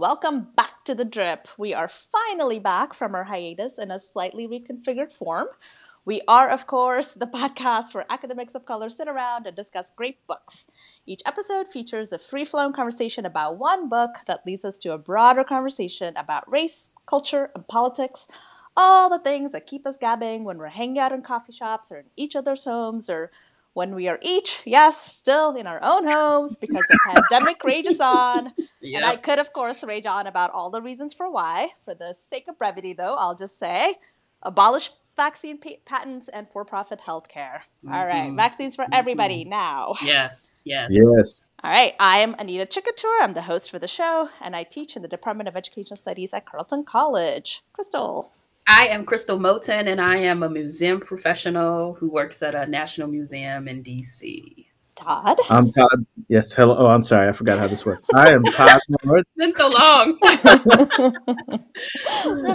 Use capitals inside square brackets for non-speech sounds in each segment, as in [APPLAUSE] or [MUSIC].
welcome back to the drip. We are finally back from our hiatus in a slightly reconfigured form. We are, of course, the podcast where academics of color sit around and discuss great books. Each episode features a free flowing conversation about one book that leads us to a broader conversation about race, culture, and politics. All the things that keep us gabbing when we're hanging out in coffee shops or in each other's homes or when we are each, yes, still in our own homes because the [LAUGHS] pandemic rages on. Yep. And I could, of course, rage on about all the reasons for why. For the sake of brevity, though, I'll just say abolish vaccine patents and for-profit healthcare. Mm-hmm. All right, mm-hmm. vaccines for everybody mm-hmm. now. Yes, yes, yes. All right, I am Anita Chikkatur. I'm the host for the show, and I teach in the Department of Educational Studies at Carleton College. Crystal. I am Crystal Moten, and I am a museum professional who works at a national museum in DC. Todd. I'm Todd. Yes. Hello. Oh, I'm sorry. I forgot how this works. I am Todd [LAUGHS] Lawrence. It's been so long.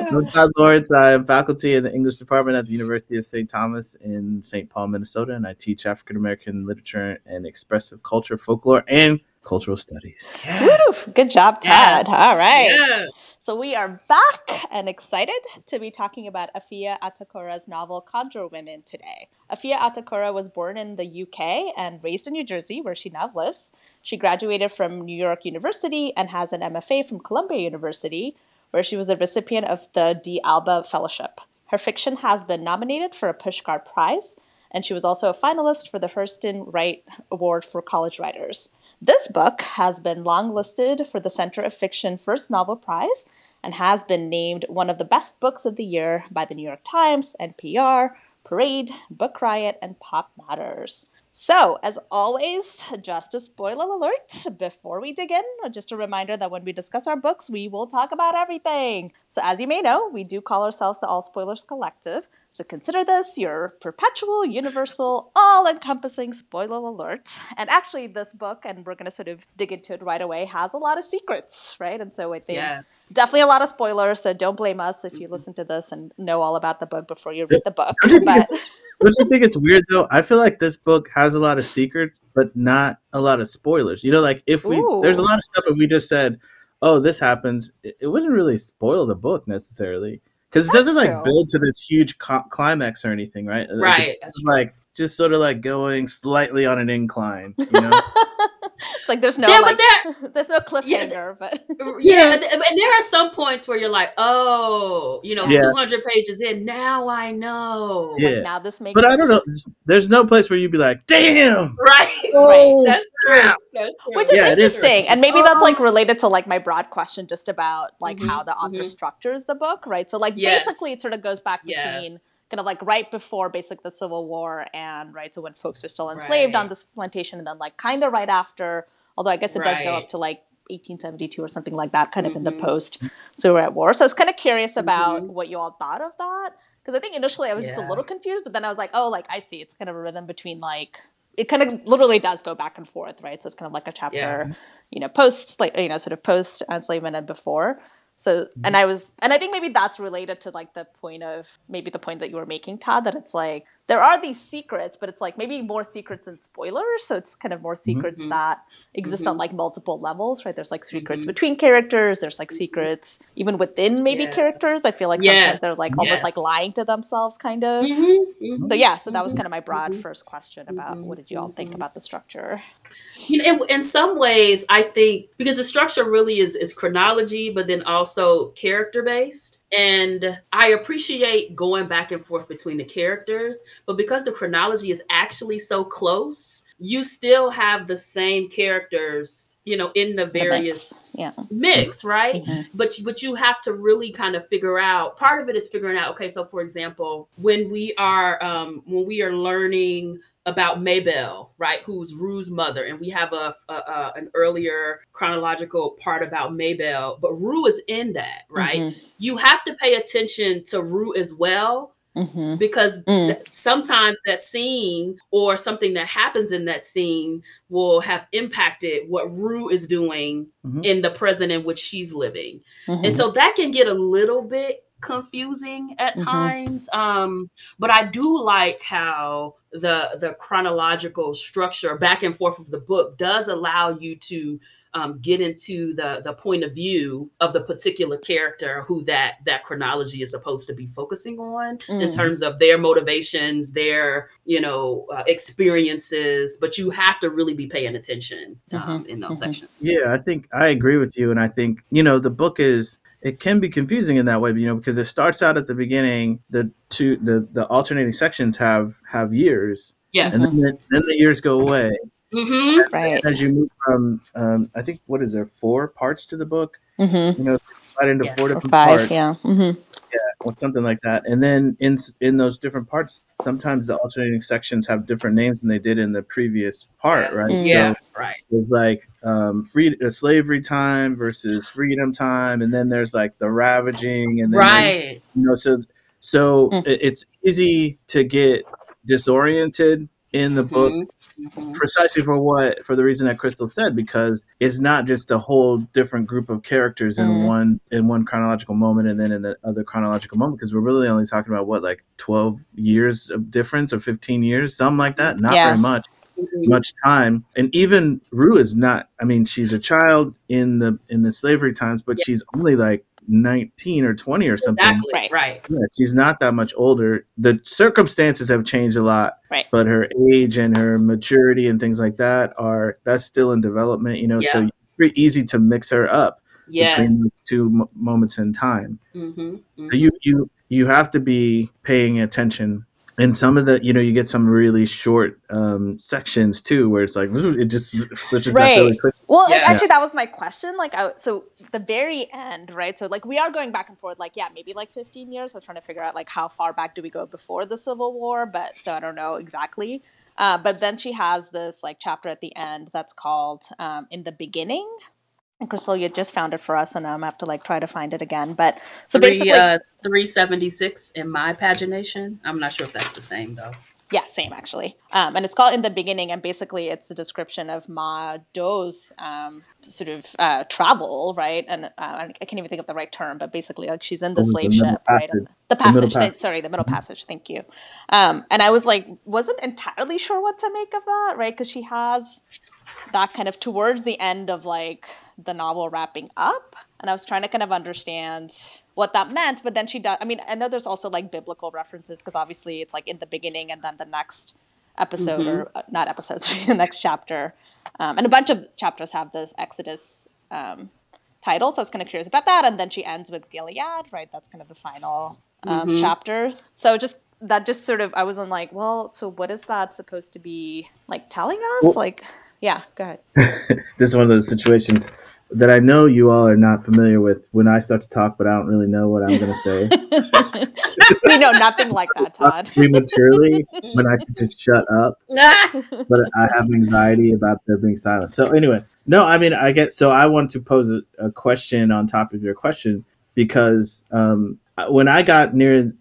[LAUGHS] I'm Todd Lawrence. I am faculty in the English department at the University of St. Thomas in St. Paul, Minnesota, and I teach African American literature and expressive culture, folklore, and cultural studies. Yes. Good job, Todd. Yes. All right. Yes. So we are back and excited to be talking about Afia Atakora's novel Conjure Women today. Afia Atakora was born in the UK and raised in New Jersey, where she now lives. She graduated from New York University and has an MFA from Columbia University, where she was a recipient of the D. Alba Fellowship. Her fiction has been nominated for a Pushcart Prize, and she was also a finalist for the Hurston Wright Award for College Writers. This book has been longlisted for the Center of Fiction First Novel Prize and has been named one of the best books of the year by the New York Times, NPR, Parade, Book Riot, and Pop Matters. So, as always, just a spoiler alert before we dig in, just a reminder that when we discuss our books, we will talk about everything. So, as you may know, we do call ourselves the All Spoilers Collective. So, consider this your perpetual, universal, all encompassing spoiler alert. And actually, this book, and we're going to sort of dig into it right away, has a lot of secrets, right? And so, I think yes. definitely a lot of spoilers. So, don't blame us if you mm-hmm. listen to this and know all about the book before you read the book. But. Don't you think it's weird though? I feel like this book has a lot of secrets, but not a lot of spoilers. You know, like if we Ooh. there's a lot of stuff if we just said, "Oh, this happens," it, it wouldn't really spoil the book necessarily because it doesn't like build to this huge co- climax or anything, right? Right. It's like just sort of like going slightly on an incline, you know. [LAUGHS] it's like there's no yeah, like, there, [LAUGHS] there's no cliffhanger, [LAUGHS] yeah, but yeah, and there are some points where you're like, oh, you know, yeah. 200 pages in, now I know. Yeah. Like, now this makes. But sense. I don't know. There's no place where you'd be like, damn. Right. Oh, [LAUGHS] right. That's true. That's true. Which is yeah, interesting, is and maybe that's like related to like my broad question, just about like mm-hmm, how the author mm-hmm. structures the book, right? So like yes. basically, it sort of goes back between. Yes kind of like right before basically the Civil War and right so when folks are still enslaved right. on this plantation and then like kind of right after although I guess it right. does go up to like 1872 or something like that kind of mm-hmm. in the post Civil War so I was kind of curious about mm-hmm. what you all thought of that because I think initially I was yeah. just a little confused but then I was like oh like I see it's kind of a rhythm between like it kind of literally does go back and forth right so it's kind of like a chapter yeah. you know post like you know sort of post enslavement and before so, and mm-hmm. I was, and I think maybe that's related to like the point of maybe the point that you were making, Todd, that it's like there are these secrets, but it's like maybe more secrets than spoilers. So it's kind of more secrets mm-hmm. that exist mm-hmm. on like multiple levels, right? There's like secrets mm-hmm. between characters. There's like secrets even within maybe yeah. characters. I feel like yes. sometimes they're like yes. almost like lying to themselves, kind of. Mm-hmm. Mm-hmm. So yeah, so that was kind of my broad first question about what did you all think about the structure? You know, in, in some ways, I think because the structure really is is chronology, but then also character based. And I appreciate going back and forth between the characters, but because the chronology is actually so close, you still have the same characters, you know, in the various the mix. Yeah. mix, right? Mm-hmm. But but you have to really kind of figure out. Part of it is figuring out. Okay, so for example, when we are um, when we are learning about Maybelle, right, who's Rue's mother, and we have a, a, a, an earlier chronological part about Maybelle, but Rue is in that, right? Mm-hmm. You have to pay attention to Rue as well. Mm-hmm. Because mm. th- sometimes that scene or something that happens in that scene will have impacted what Rue is doing mm-hmm. in the present in which she's living. And mm-hmm. so that can get a little bit confusing at mm-hmm. times. Um, but I do like how the the chronological structure back and forth of the book does allow you to um, get into the the point of view of the particular character who that that chronology is supposed to be focusing on mm. in terms of their motivations, their you know uh, experiences. But you have to really be paying attention um, mm-hmm. in those mm-hmm. sections. Yeah, I think I agree with you, and I think you know the book is it can be confusing in that way, you know, because it starts out at the beginning. The two the the alternating sections have have years. Yes. And then, then the years go away. Mm-hmm. Right. As you move from, um, I think, what is there, four parts to the book? Mm-hmm. You know, divided into yes. four different five, parts. Yeah. Mm-hmm. Yeah, or something like that. And then in in those different parts, sometimes the alternating sections have different names than they did in the previous part, yes. right? Mm-hmm. Yeah, so right. It's like um, free uh, slavery time versus freedom time, and then there's like the ravaging, and then right. you know, so so mm. it's easy to get disoriented in the book mm-hmm. mm-hmm. precisely for what for the reason that crystal said because it's not just a whole different group of characters in mm. one in one chronological moment and then in the other chronological moment because we're really only talking about what like 12 years of difference or 15 years something like that not yeah. very much mm-hmm. much time and even rue is not i mean she's a child in the in the slavery times but yeah. she's only like 19 or 20 or something. Exactly. Right. Right. Yeah, she's not that much older. The circumstances have changed a lot. Right. But her age and her maturity and things like that are that's still in development, you know, yeah. so it's pretty easy to mix her up yes. between two m- moments in time. Mm-hmm. Mm-hmm. So you you you have to be paying attention and some of the you know you get some really short um sections too where it's like it just switches right. really well yeah. actually that was my question like I, so the very end right? So like we are going back and forth like yeah maybe like 15 years. I was trying to figure out like how far back do we go before the civil war but so i don't know exactly. Uh, but then she has this like chapter at the end that's called um, in the beginning and Crystal, you just found it for us, and I'm gonna have to like try to find it again. But so Three, basically, uh, 376 in my pagination. I'm not sure if that's the same though. Yeah, same actually. Um, and it's called in the beginning, and basically it's a description of Ma Do's um, sort of uh, travel, right? And uh, I can't even think of the right term, but basically like she's in the oh, slave the ship, right? And the passage, the th- sorry, the middle passage. Thank you. Um, and I was like, wasn't entirely sure what to make of that, right? Because she has that kind of towards the end of like the novel wrapping up and i was trying to kind of understand what that meant but then she does i mean i know there's also like biblical references because obviously it's like in the beginning and then the next episode mm-hmm. or uh, not episodes [LAUGHS] the next chapter. Um, and a bunch of chapters have this exodus um, title so i was kind of curious about that and then she ends with gilead right? That's kind of the final um, mm-hmm. chapter. So just that just sort of i wasn't like well so what is that supposed to be like telling us? Well, like yeah go ahead. [LAUGHS] This is one of those situations that I know you all are not familiar with when I start to talk, but I don't really know what I'm going [LAUGHS] to say. we know nothing like that, [LAUGHS] Todd. Prematurely, [LAUGHS] when I should just shut up, but I have anxiety about there being silence. So anyway, no, I mean I get. So I want to pose a, a question on top of your question because um, when I got near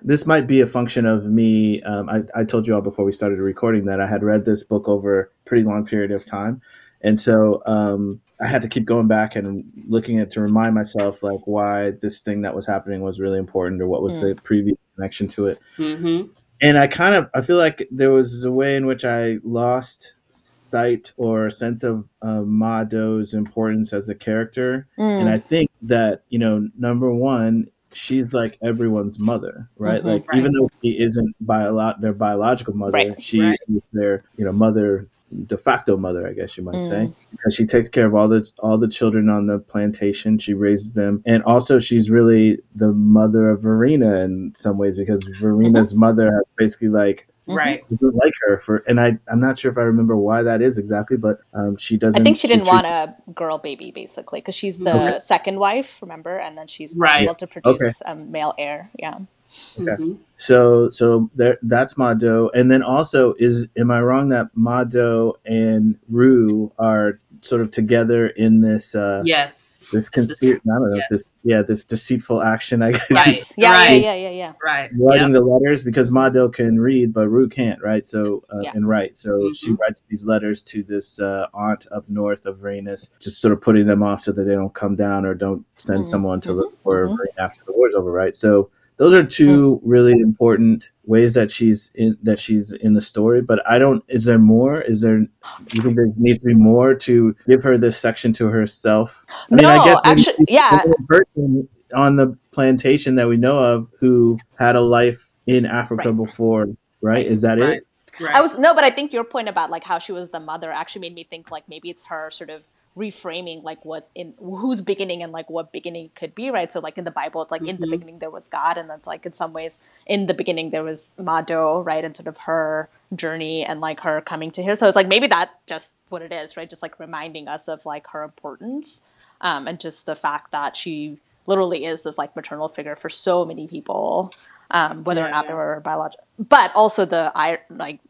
this might be a function of me. Um, I, I, told you all before we started recording that I had read this book over a pretty long period of time. And so um, I had to keep going back and looking at to remind myself like why this thing that was happening was really important or what was mm. the previous connection to it. Mm-hmm. And I kind of I feel like there was a way in which I lost sight or sense of uh, Ma Do's importance as a character. Mm. And I think that you know number one she's like everyone's mother, right? Mm-hmm, like right. even though she isn't bio- their biological mother, right, she right. is their you know mother de facto mother, I guess you might mm. say, because she takes care of all the all the children on the plantation. She raises them, and also she's really the mother of Verena in some ways because Verena's mm-hmm. mother has basically like Mm-hmm. right doesn't like her for and i i'm not sure if i remember why that is exactly but um she doesn't i think she didn't she want a girl baby basically because she's the okay. second wife remember and then she's right. able to produce okay. a male heir yeah okay. Mm-hmm. So so there that's Ma Do and then also is am i wrong that Mado and rue are sort of together in this uh yes this conspiracy i don't know yes. this yeah this deceitful action i guess right. [LAUGHS] yeah, right. yeah yeah yeah yeah right writing yep. the letters because Mado can read but rue can't right so uh, yeah. and write so mm-hmm. she writes these letters to this uh, aunt up north of Verena's just sort of putting them off so that they don't come down or don't send mm-hmm. someone to look for mm-hmm. after the war's over right so those are two mm-hmm. really important ways that she's in that she's in the story. But I don't. Is there more? Is there? You think there needs to be more to give her this section to herself? I mean, no, I guess actually, yeah. Person on the plantation that we know of who had a life in Africa right. before, right? Is that right. it? Right. I was no, but I think your point about like how she was the mother actually made me think like maybe it's her sort of reframing like what in whose beginning and like what beginning could be right so like in the bible it's like mm-hmm. in the mm-hmm. beginning there was god and that's like in some ways in the beginning there was mado right and sort of her journey and like her coming to here so it's like maybe that's just what it is right just like reminding us of like her importance um, and just the fact that she literally is this like maternal figure for so many people um, whether yeah, or not yeah. they were biological but also the i like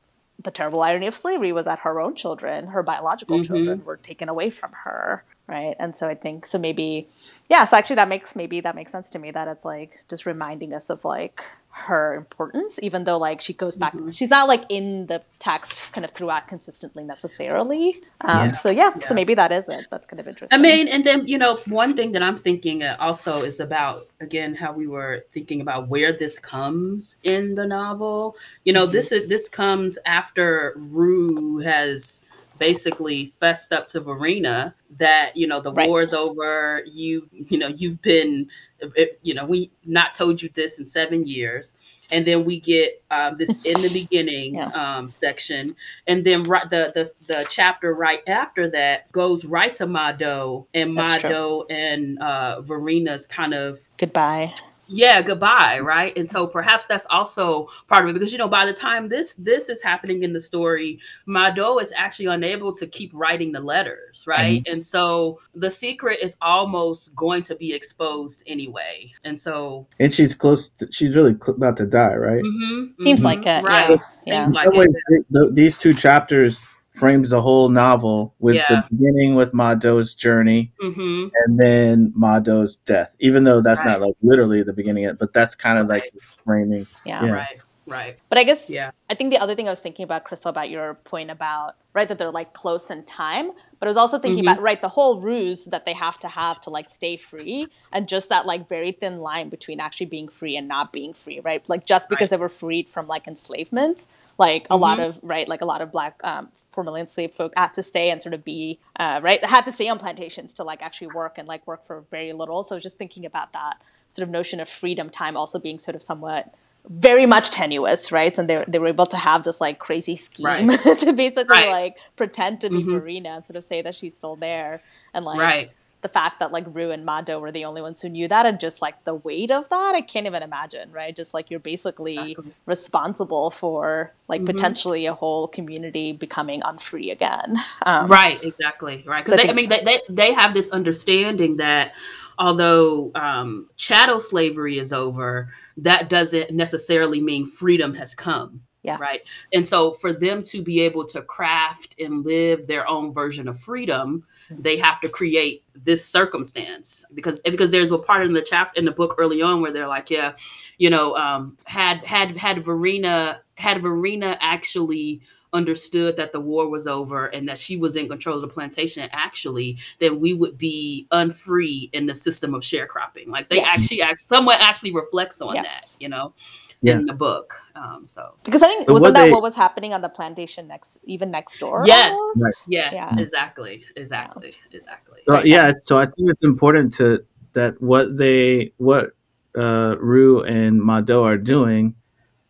the terrible irony of slavery was that her own children, her biological mm-hmm. children, were taken away from her, right? And so I think so maybe, yeah. So actually, that makes maybe that makes sense to me that it's like just reminding us of like her importance, even though like she goes back, mm-hmm. she's not like in the text kind of throughout consistently necessarily. Um, yeah. So yeah, yeah, so maybe that is it. That's kind of interesting. I mean, and then you know, one thing that I'm thinking uh, also is about again how we were thinking about where this comes in the novel. You know, mm-hmm. this is this comes after Rue has basically fessed up to Verena that you know the right. war's over. You you know you've been it, you know, we not told you this in seven years. And then we get um, this [LAUGHS] in the beginning yeah. um, section, and then right the, the the chapter right after that goes right to Mado, and Mado and uh, Verena's kind of goodbye yeah goodbye right? And so perhaps that's also part of it because you know by the time this this is happening in the story mado is actually unable to keep writing the letters right? Mm-hmm. and so the secret is almost going to be exposed anyway. And so and she's close to, she's really cl- about to die right? Mm-hmm, seems mm-hmm, like it right. yeah. seems like it. the, these two chapters frames the whole novel with yeah. the beginning with Mado's journey mm-hmm. and then Mado's death. Even though that's right. not like literally the beginning of it, but that's kind of right. like framing. Yeah. yeah. Right. Right. But I guess yeah. I think the other thing I was thinking about, Crystal, about your point about right that they're like close in time, but I was also thinking mm-hmm. about right the whole ruse that they have to have to like stay free, and just that like very thin line between actually being free and not being free, right? Like just because right. they were freed from like enslavement, like mm-hmm. a lot mm-hmm. of right like a lot of black um, formerly enslaved folk had to stay and sort of be uh, right had to stay on plantations to like actually work and like work for very little. So just thinking about that sort of notion of freedom time also being sort of somewhat very much tenuous, right? And they they were able to have this like crazy scheme right. [LAUGHS] to basically right. like pretend to be mm-hmm. Verena and sort of say that she's still there, and like right. the fact that like Rue and Mado were the only ones who knew that, and just like the weight of that, I can't even imagine, right? Just like you're basically exactly. responsible for like mm-hmm. potentially a whole community becoming unfree again. Um, right, exactly, right. Because I mean, they, they they have this understanding that although um, chattel slavery is over, that doesn't necessarily mean freedom has come. Yeah. Right. And so for them to be able to craft and live their own version of freedom, mm-hmm. they have to create this circumstance because because there's a part in the chapter in the book early on where they're like, yeah, you know, um, had had had Verena had Verena actually understood that the war was over and that she was in control of the plantation actually then we would be unfree in the system of sharecropping like they yes. actually act, somewhat actually reflects on yes. that you know yeah. in the book um so because i think wasn't that they, what was happening on the plantation next even next door yes right. yes yeah. exactly exactly yeah. exactly so, yeah so i think it's important to that what they what uh rue and mado are doing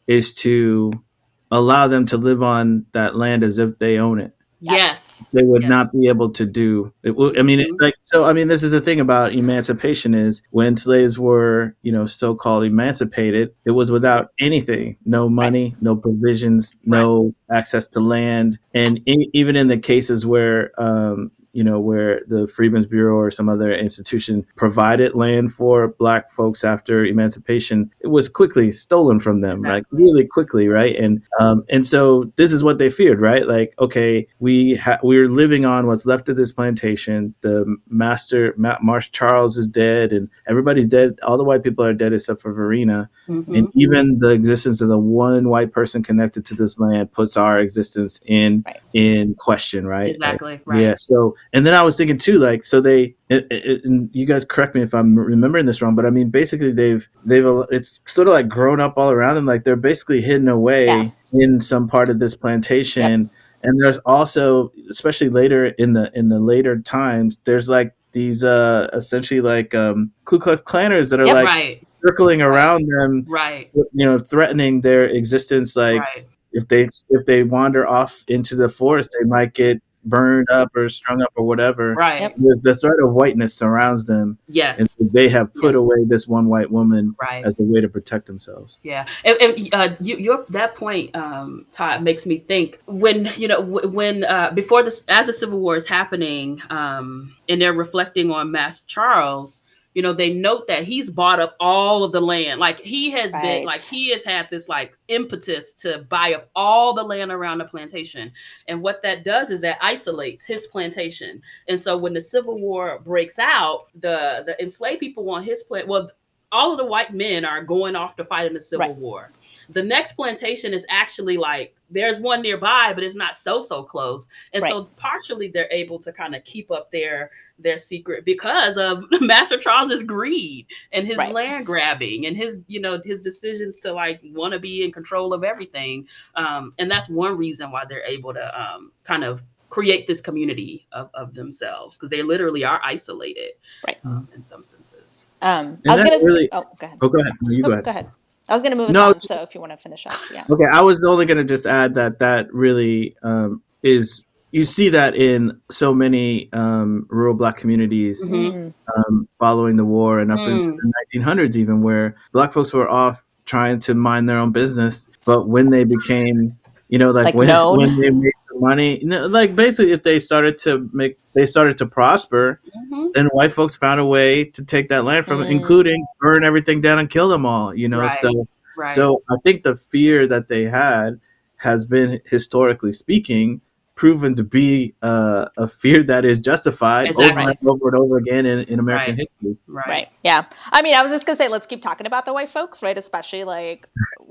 is to allow them to live on that land as if they own it. Yes, they would yes. not be able to do it. I mean, it, like so. I mean, this is the thing about emancipation is when slaves were, you know, so-called emancipated, it was without anything, no money, right. no provisions, no access to land, and in, even in the cases where um, you know, where the Freedmen's Bureau or some other institution provided land for black folks after emancipation, it was quickly stolen from them, exactly. like really quickly, right? And um, and so this is what they feared, right? Like, okay, we ha- we're living on what's left of this plantation. The master Ma- Marsh Charles is dead, and everybody's dead. All the white people are dead except for Verena, mm-hmm. and even the existence of the one white person connected to this land puts our existence in right. in question, right? Exactly. Like, right. Yeah. So and then I was thinking too, like, so they, it, it, and you guys correct me if I'm remembering this wrong, but I mean, basically they've, they've, it's sort of like grown up all around them. Like they're basically hidden away yeah. in some part of this plantation. Yep. And there's also, especially later in the, in the later times, there's like these, uh, essentially like, um, Ku Klux Klanners that are yep, like right. circling around right. them, right? You know, threatening their existence, like, right if they if they wander off into the forest, they might get burned up or strung up or whatever. Right. Yep. The threat of whiteness surrounds them. Yes. And so they have put yeah. away this one white woman right. as a way to protect themselves. Yeah. And, and uh, you, your that point, um, Todd, makes me think when you know when uh, before this as the Civil War is happening, um, and they're reflecting on Mass Charles you know they note that he's bought up all of the land like he has right. been like he has had this like impetus to buy up all the land around the plantation and what that does is that isolates his plantation and so when the civil war breaks out the the enslaved people on his plant well all of the white men are going off to fight in the civil right. war the next plantation is actually like there's one nearby, but it's not so so close. And right. so partially they're able to kind of keep up their their secret because of [LAUGHS] Master Charles's greed and his right. land grabbing and his you know his decisions to like want to be in control of everything. Um, and that's one reason why they're able to um, kind of create this community of, of themselves because they literally are isolated right. Um, in some senses. Um i was gonna really, oh go ahead. Oh go ahead. No, you oh, go ahead. go ahead. I was going to move us no, on, so if you want to finish up, yeah. Okay, I was only going to just add that that really um, is you see that in so many um, rural black communities mm-hmm. um, following the war and up mm. into the 1900s, even where black folks were off trying to mind their own business, but when they became, you know, like, like when known. when they made the money, you know, like basically if they started to make, they started to prosper, mm-hmm. then white folks found a way to take that land from, mm. including burn everything down and kill them all. You know, right. so right. so I think the fear that they had has been historically speaking proven to be uh, a fear that is justified exactly. over and over and over again in, in American right. history. Right. right. Yeah. I mean, I was just gonna say, let's keep talking about the white folks, right? Especially like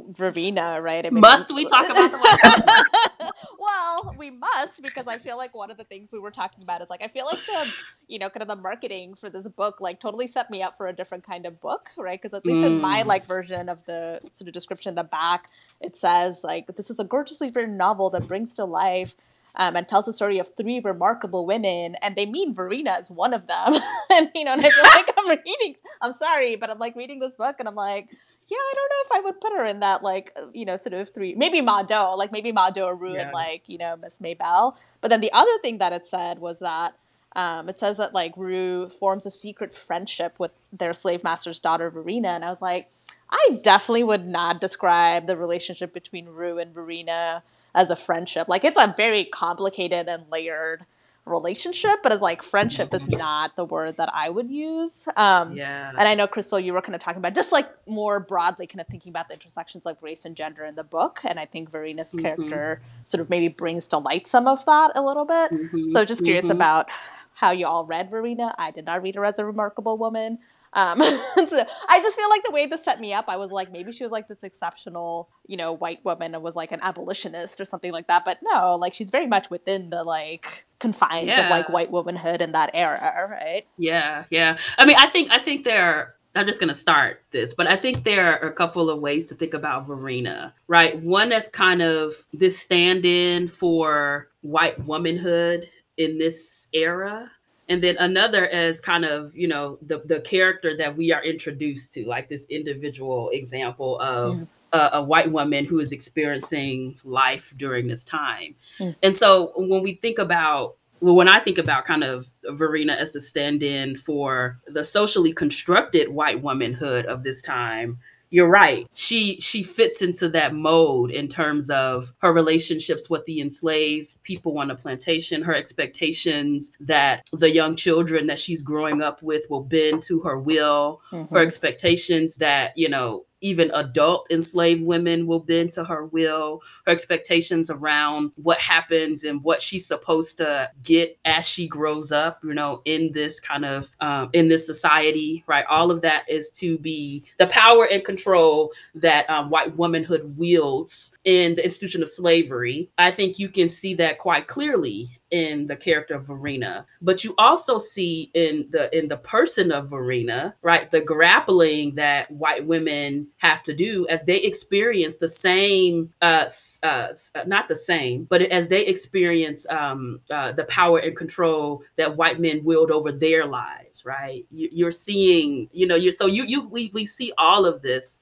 Verena, right? I mean, must we talk about the white folks? [LAUGHS] well, we must because I feel like one of the things we were talking about is like I feel like the you know kind of the marketing for this book like totally set me up for a different kind of book, right? Because at least mm. in my mm. like version of the sort of description in the back, it says like this is a gorgeously written novel that brings to life um, and tells the story of three remarkable women, and they mean Verena as one of them. [LAUGHS] and you know, and I feel like I'm [LAUGHS] reading. I'm sorry, but I'm like reading this book, and I'm like, yeah, I don't know if I would put her in that like uh, you know sort of three. Maybe Mado, like maybe Mado or Rue, yeah. and like you know Miss Maybell. But then the other thing that it said was that. Um, it says that like Rue forms a secret friendship with their slave master's daughter Verena, and I was like, I definitely would not describe the relationship between Rue and Verena as a friendship. Like it's a very complicated and layered relationship, but as like friendship is not the word that I would use. Um, yeah. And I know Crystal, you were kind of talking about just like more broadly, kind of thinking about the intersections like race and gender in the book, and I think Verena's mm-hmm. character sort of maybe brings to light some of that a little bit. Mm-hmm. So just curious mm-hmm. about how you all read Verena. I did not read her as a remarkable woman. Um, [LAUGHS] I just feel like the way this set me up, I was like, maybe she was like this exceptional, you know, white woman and was like an abolitionist or something like that. But no, like she's very much within the like confines yeah. of like white womanhood in that era, right? Yeah, yeah. I mean, I think I think there I'm just going to start this, but I think there are a couple of ways to think about Verena, right? One that's kind of this stand in for white womanhood in this era and then another as kind of you know the the character that we are introduced to like this individual example of a, a, white woman who is experiencing life during this time mm. and so when we think about well when i think about kind of verena as the stand-in for the socially constructed white womanhood of this time you're right. She she fits into that mode in terms of her relationships with the enslaved people on the plantation, her expectations that the young children that she's growing up with will bend to her will, mm-hmm. her expectations that, you know, even adult enslaved women will bend to her will, her expectations around what happens and what she's supposed to get as she grows up, you know, in this kind of um, in this society, right? All of that is to be the power and control that um, white womanhood wields in the institution of slavery. I think you can see that quite clearly in the character of Verena, but you also see in the in the person of Verena, right, the grappling that white women have to do as they experience the same, uh, uh, uh, not the same, but as they experience um, uh, the power and control that white men wield over their lives, right? You, are seeing, you know, you're so you you we, we see all of this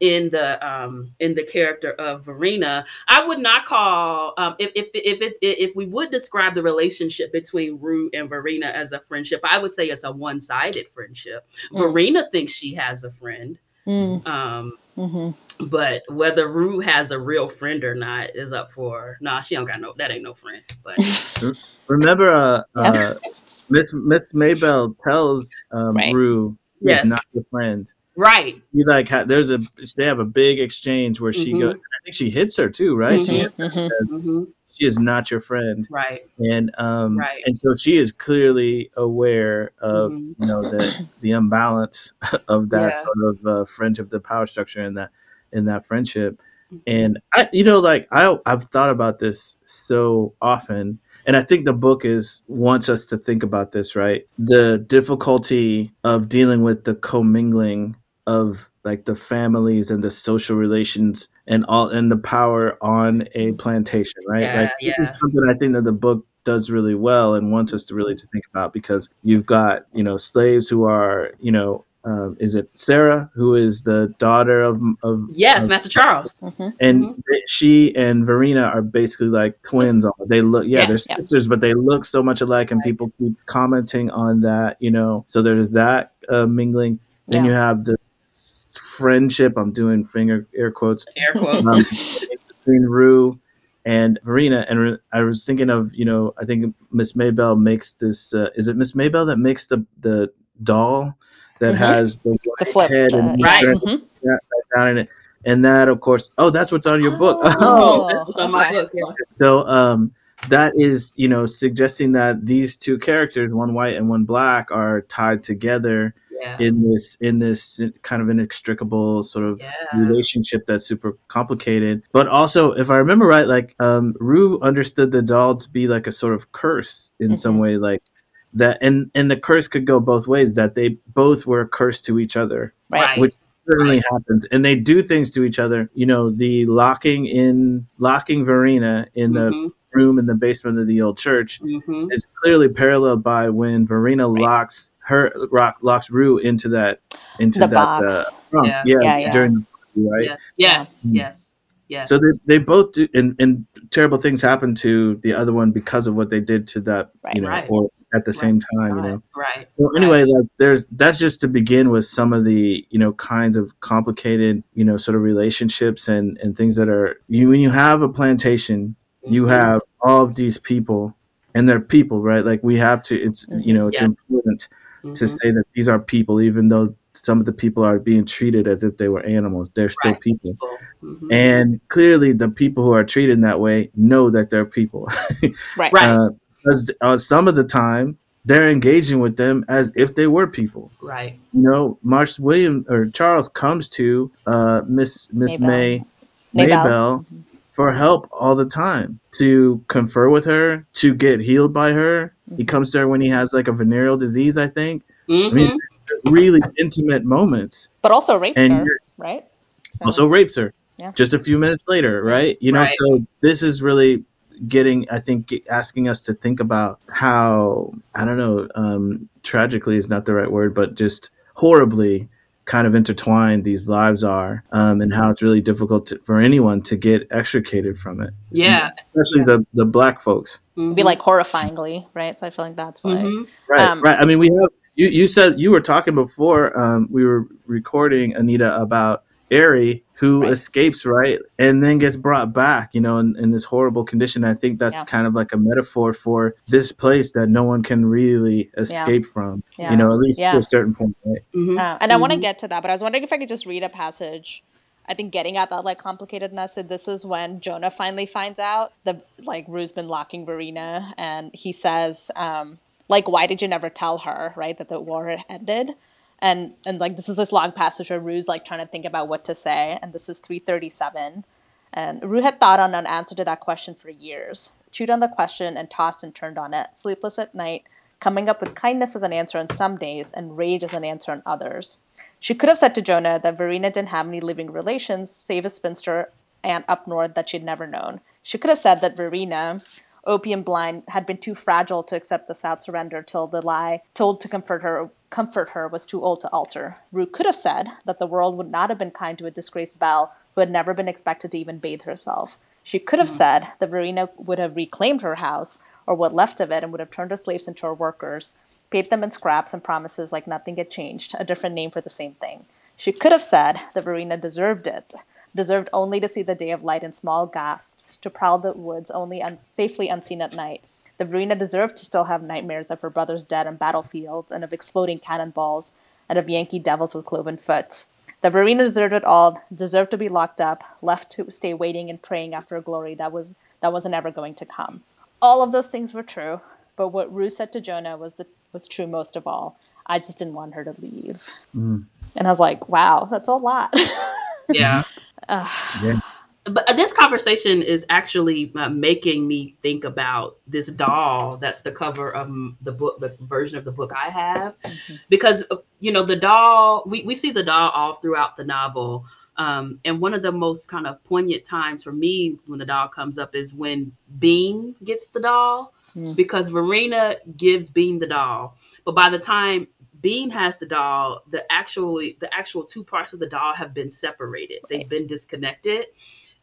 in the um in the character of Verena. I would not call um if if if it if we would describe the relationship between Rue and Verena as a friendship, I would say it's a one-sided friendship. Mm. Verena thinks she has a friend. Mm. Um mm-hmm. but whether Rue has a real friend or not is up for nah, she don't got no that ain't no friend. But [LAUGHS] remember uh, uh Miss Miss Maybelle tells um right. Rue yes. not your friend. Right. You like there's a they have a big exchange where she mm-hmm. goes. I think she hits her too, right? Mm-hmm. She hits her, says, mm-hmm. she is not your friend. Right. And um right. and so she is clearly aware of mm-hmm. you know the the imbalance [LAUGHS] of that yeah. sort of uh, friendship, the power structure in that in that friendship. Mm-hmm. And I you know like I I've thought about this so often and I think the book is wants us to think about this, right? The difficulty of dealing with the commingling of like the families and the social relations and all and the power on a plantation, right? Yeah, like this yeah. is something I think that the book does really well and wants us to really to think about because you've got you know slaves who are you know uh, is it Sarah who is the daughter of of yes of, Master Charles mm-hmm. and mm-hmm. she and Verena are basically like twins. Sister. They look yeah, they're sisters, but they look so much alike, and right. people keep commenting on that. You know, so there's that uh, mingling. Then yeah. you have the friendship. I'm doing finger air quotes. Air quotes um, between Rue and Verena. And I was thinking of you know I think Miss Maybell makes this. Uh, is it Miss Maybell that makes the the doll that mm-hmm. has the, the flip head and right mm-hmm. down in it. And that, of course, oh, that's what's on your book. Oh, [LAUGHS] oh that's what's on my book. Yeah. So, um, that is, you know, suggesting that these two characters, one white and one black, are tied together yeah. in this in this kind of inextricable sort of yeah. relationship that's super complicated. But also, if I remember right, like um, Rue understood the doll to be like a sort of curse in mm-hmm. some way, like that, and and the curse could go both ways. That they both were cursed to each other, right? Which certainly right. happens, and they do things to each other. You know, the locking in locking Verena in the mm-hmm room in the basement of the old church mm-hmm. is clearly paralleled by when Verena right. locks her rock locks Rue into that into the that uh, yeah. yeah, yeah yes. during the right yes yes mm-hmm. yes Yes. So they, they both do, and, and terrible things happen to the other one because of what they did to that, right, you know, right. or at the right, same time, you know. Right. So anyway, like there's that's just to begin with some of the you know kinds of complicated you know sort of relationships and and things that are you when you have a plantation, mm-hmm. you have all of these people, and they're people, right? Like we have to. It's mm-hmm. you know it's yeah. important mm-hmm. to say that these are people, even though some of the people are being treated as if they were animals. They're still right. people. Mm-hmm. And clearly, the people who are treated in that way know that they're people. right. [LAUGHS] right. Uh, because uh, some of the time, they're engaging with them as if they were people. Right. You know, Marsh William or Charles comes to uh, Miss Miss May Maybell, mm-hmm. For help all the time to confer with her, to get healed by her. He comes to her when he has like a venereal disease, I think. Mm-hmm. I mean, mm-hmm. really intimate moments. But also rapes and her, right? So. Also rapes her. Yeah. Just a few minutes later, right? You know, right. so this is really getting, I think, asking us to think about how I don't know, um, tragically is not the right word, but just horribly kind of intertwined these lives are um, and how it's really difficult to, for anyone to get extricated from it yeah especially yeah. the the black folks mm-hmm. be like horrifyingly right so i feel like that's like mm-hmm. right um, right i mean we have you, you said you were talking before um, we were recording anita about Ari who right. escapes, right, and then gets brought back, you know, in, in this horrible condition. I think that's yeah. kind of like a metaphor for this place that no one can really escape yeah. from, yeah. you know, at least to a certain point. Right? Mm-hmm. Uh, and mm-hmm. I want to get to that, but I was wondering if I could just read a passage. I think getting at that like complicatedness. This is when Jonah finally finds out the like Rue's been locking Verena, and he says, um, like, why did you never tell her, right, that the war had ended? And and like this is this long passage where Rue's like trying to think about what to say, and this is three thirty seven. And Rue had thought on an answer to that question for years. chewed on the question and tossed and turned on it, sleepless at night, coming up with kindness as an answer on some days and rage as an answer on others. She could have said to Jonah that Verena didn't have any living relations, save a spinster aunt up north that she'd never known. She could have said that Verena, opium blind, had been too fragile to accept the South surrender till the lie told to comfort her comfort her was too old to alter. Rue could have said that the world would not have been kind to a disgraced belle who had never been expected to even bathe herself. She could have mm. said that Verena would have reclaimed her house, or what left of it, and would have turned her slaves into her workers, paid them in scraps and promises like nothing had changed, a different name for the same thing. She could have said that Verena deserved it, deserved only to see the day of light in small gasps, to prowl the woods only un- safely unseen at night, the Verena deserved to still have nightmares of her brother's dead on battlefields and of exploding cannonballs and of Yankee devils with cloven foot. The Verena deserved it all, deserved to be locked up, left to stay waiting and praying after a glory that was that wasn't ever going to come. All of those things were true, but what Rue said to Jonah was the, was true most of all. I just didn't want her to leave. Mm. And I was like, wow, that's a lot. [LAUGHS] yeah. Uh, yeah but uh, this conversation is actually uh, making me think about this doll that's the cover of the book the version of the book i have mm-hmm. because uh, you know the doll we, we see the doll all throughout the novel um, and one of the most kind of poignant times for me when the doll comes up is when bean gets the doll mm-hmm. because verena gives bean the doll but by the time Bean has the doll. The actually the actual two parts of the doll have been separated. They've been disconnected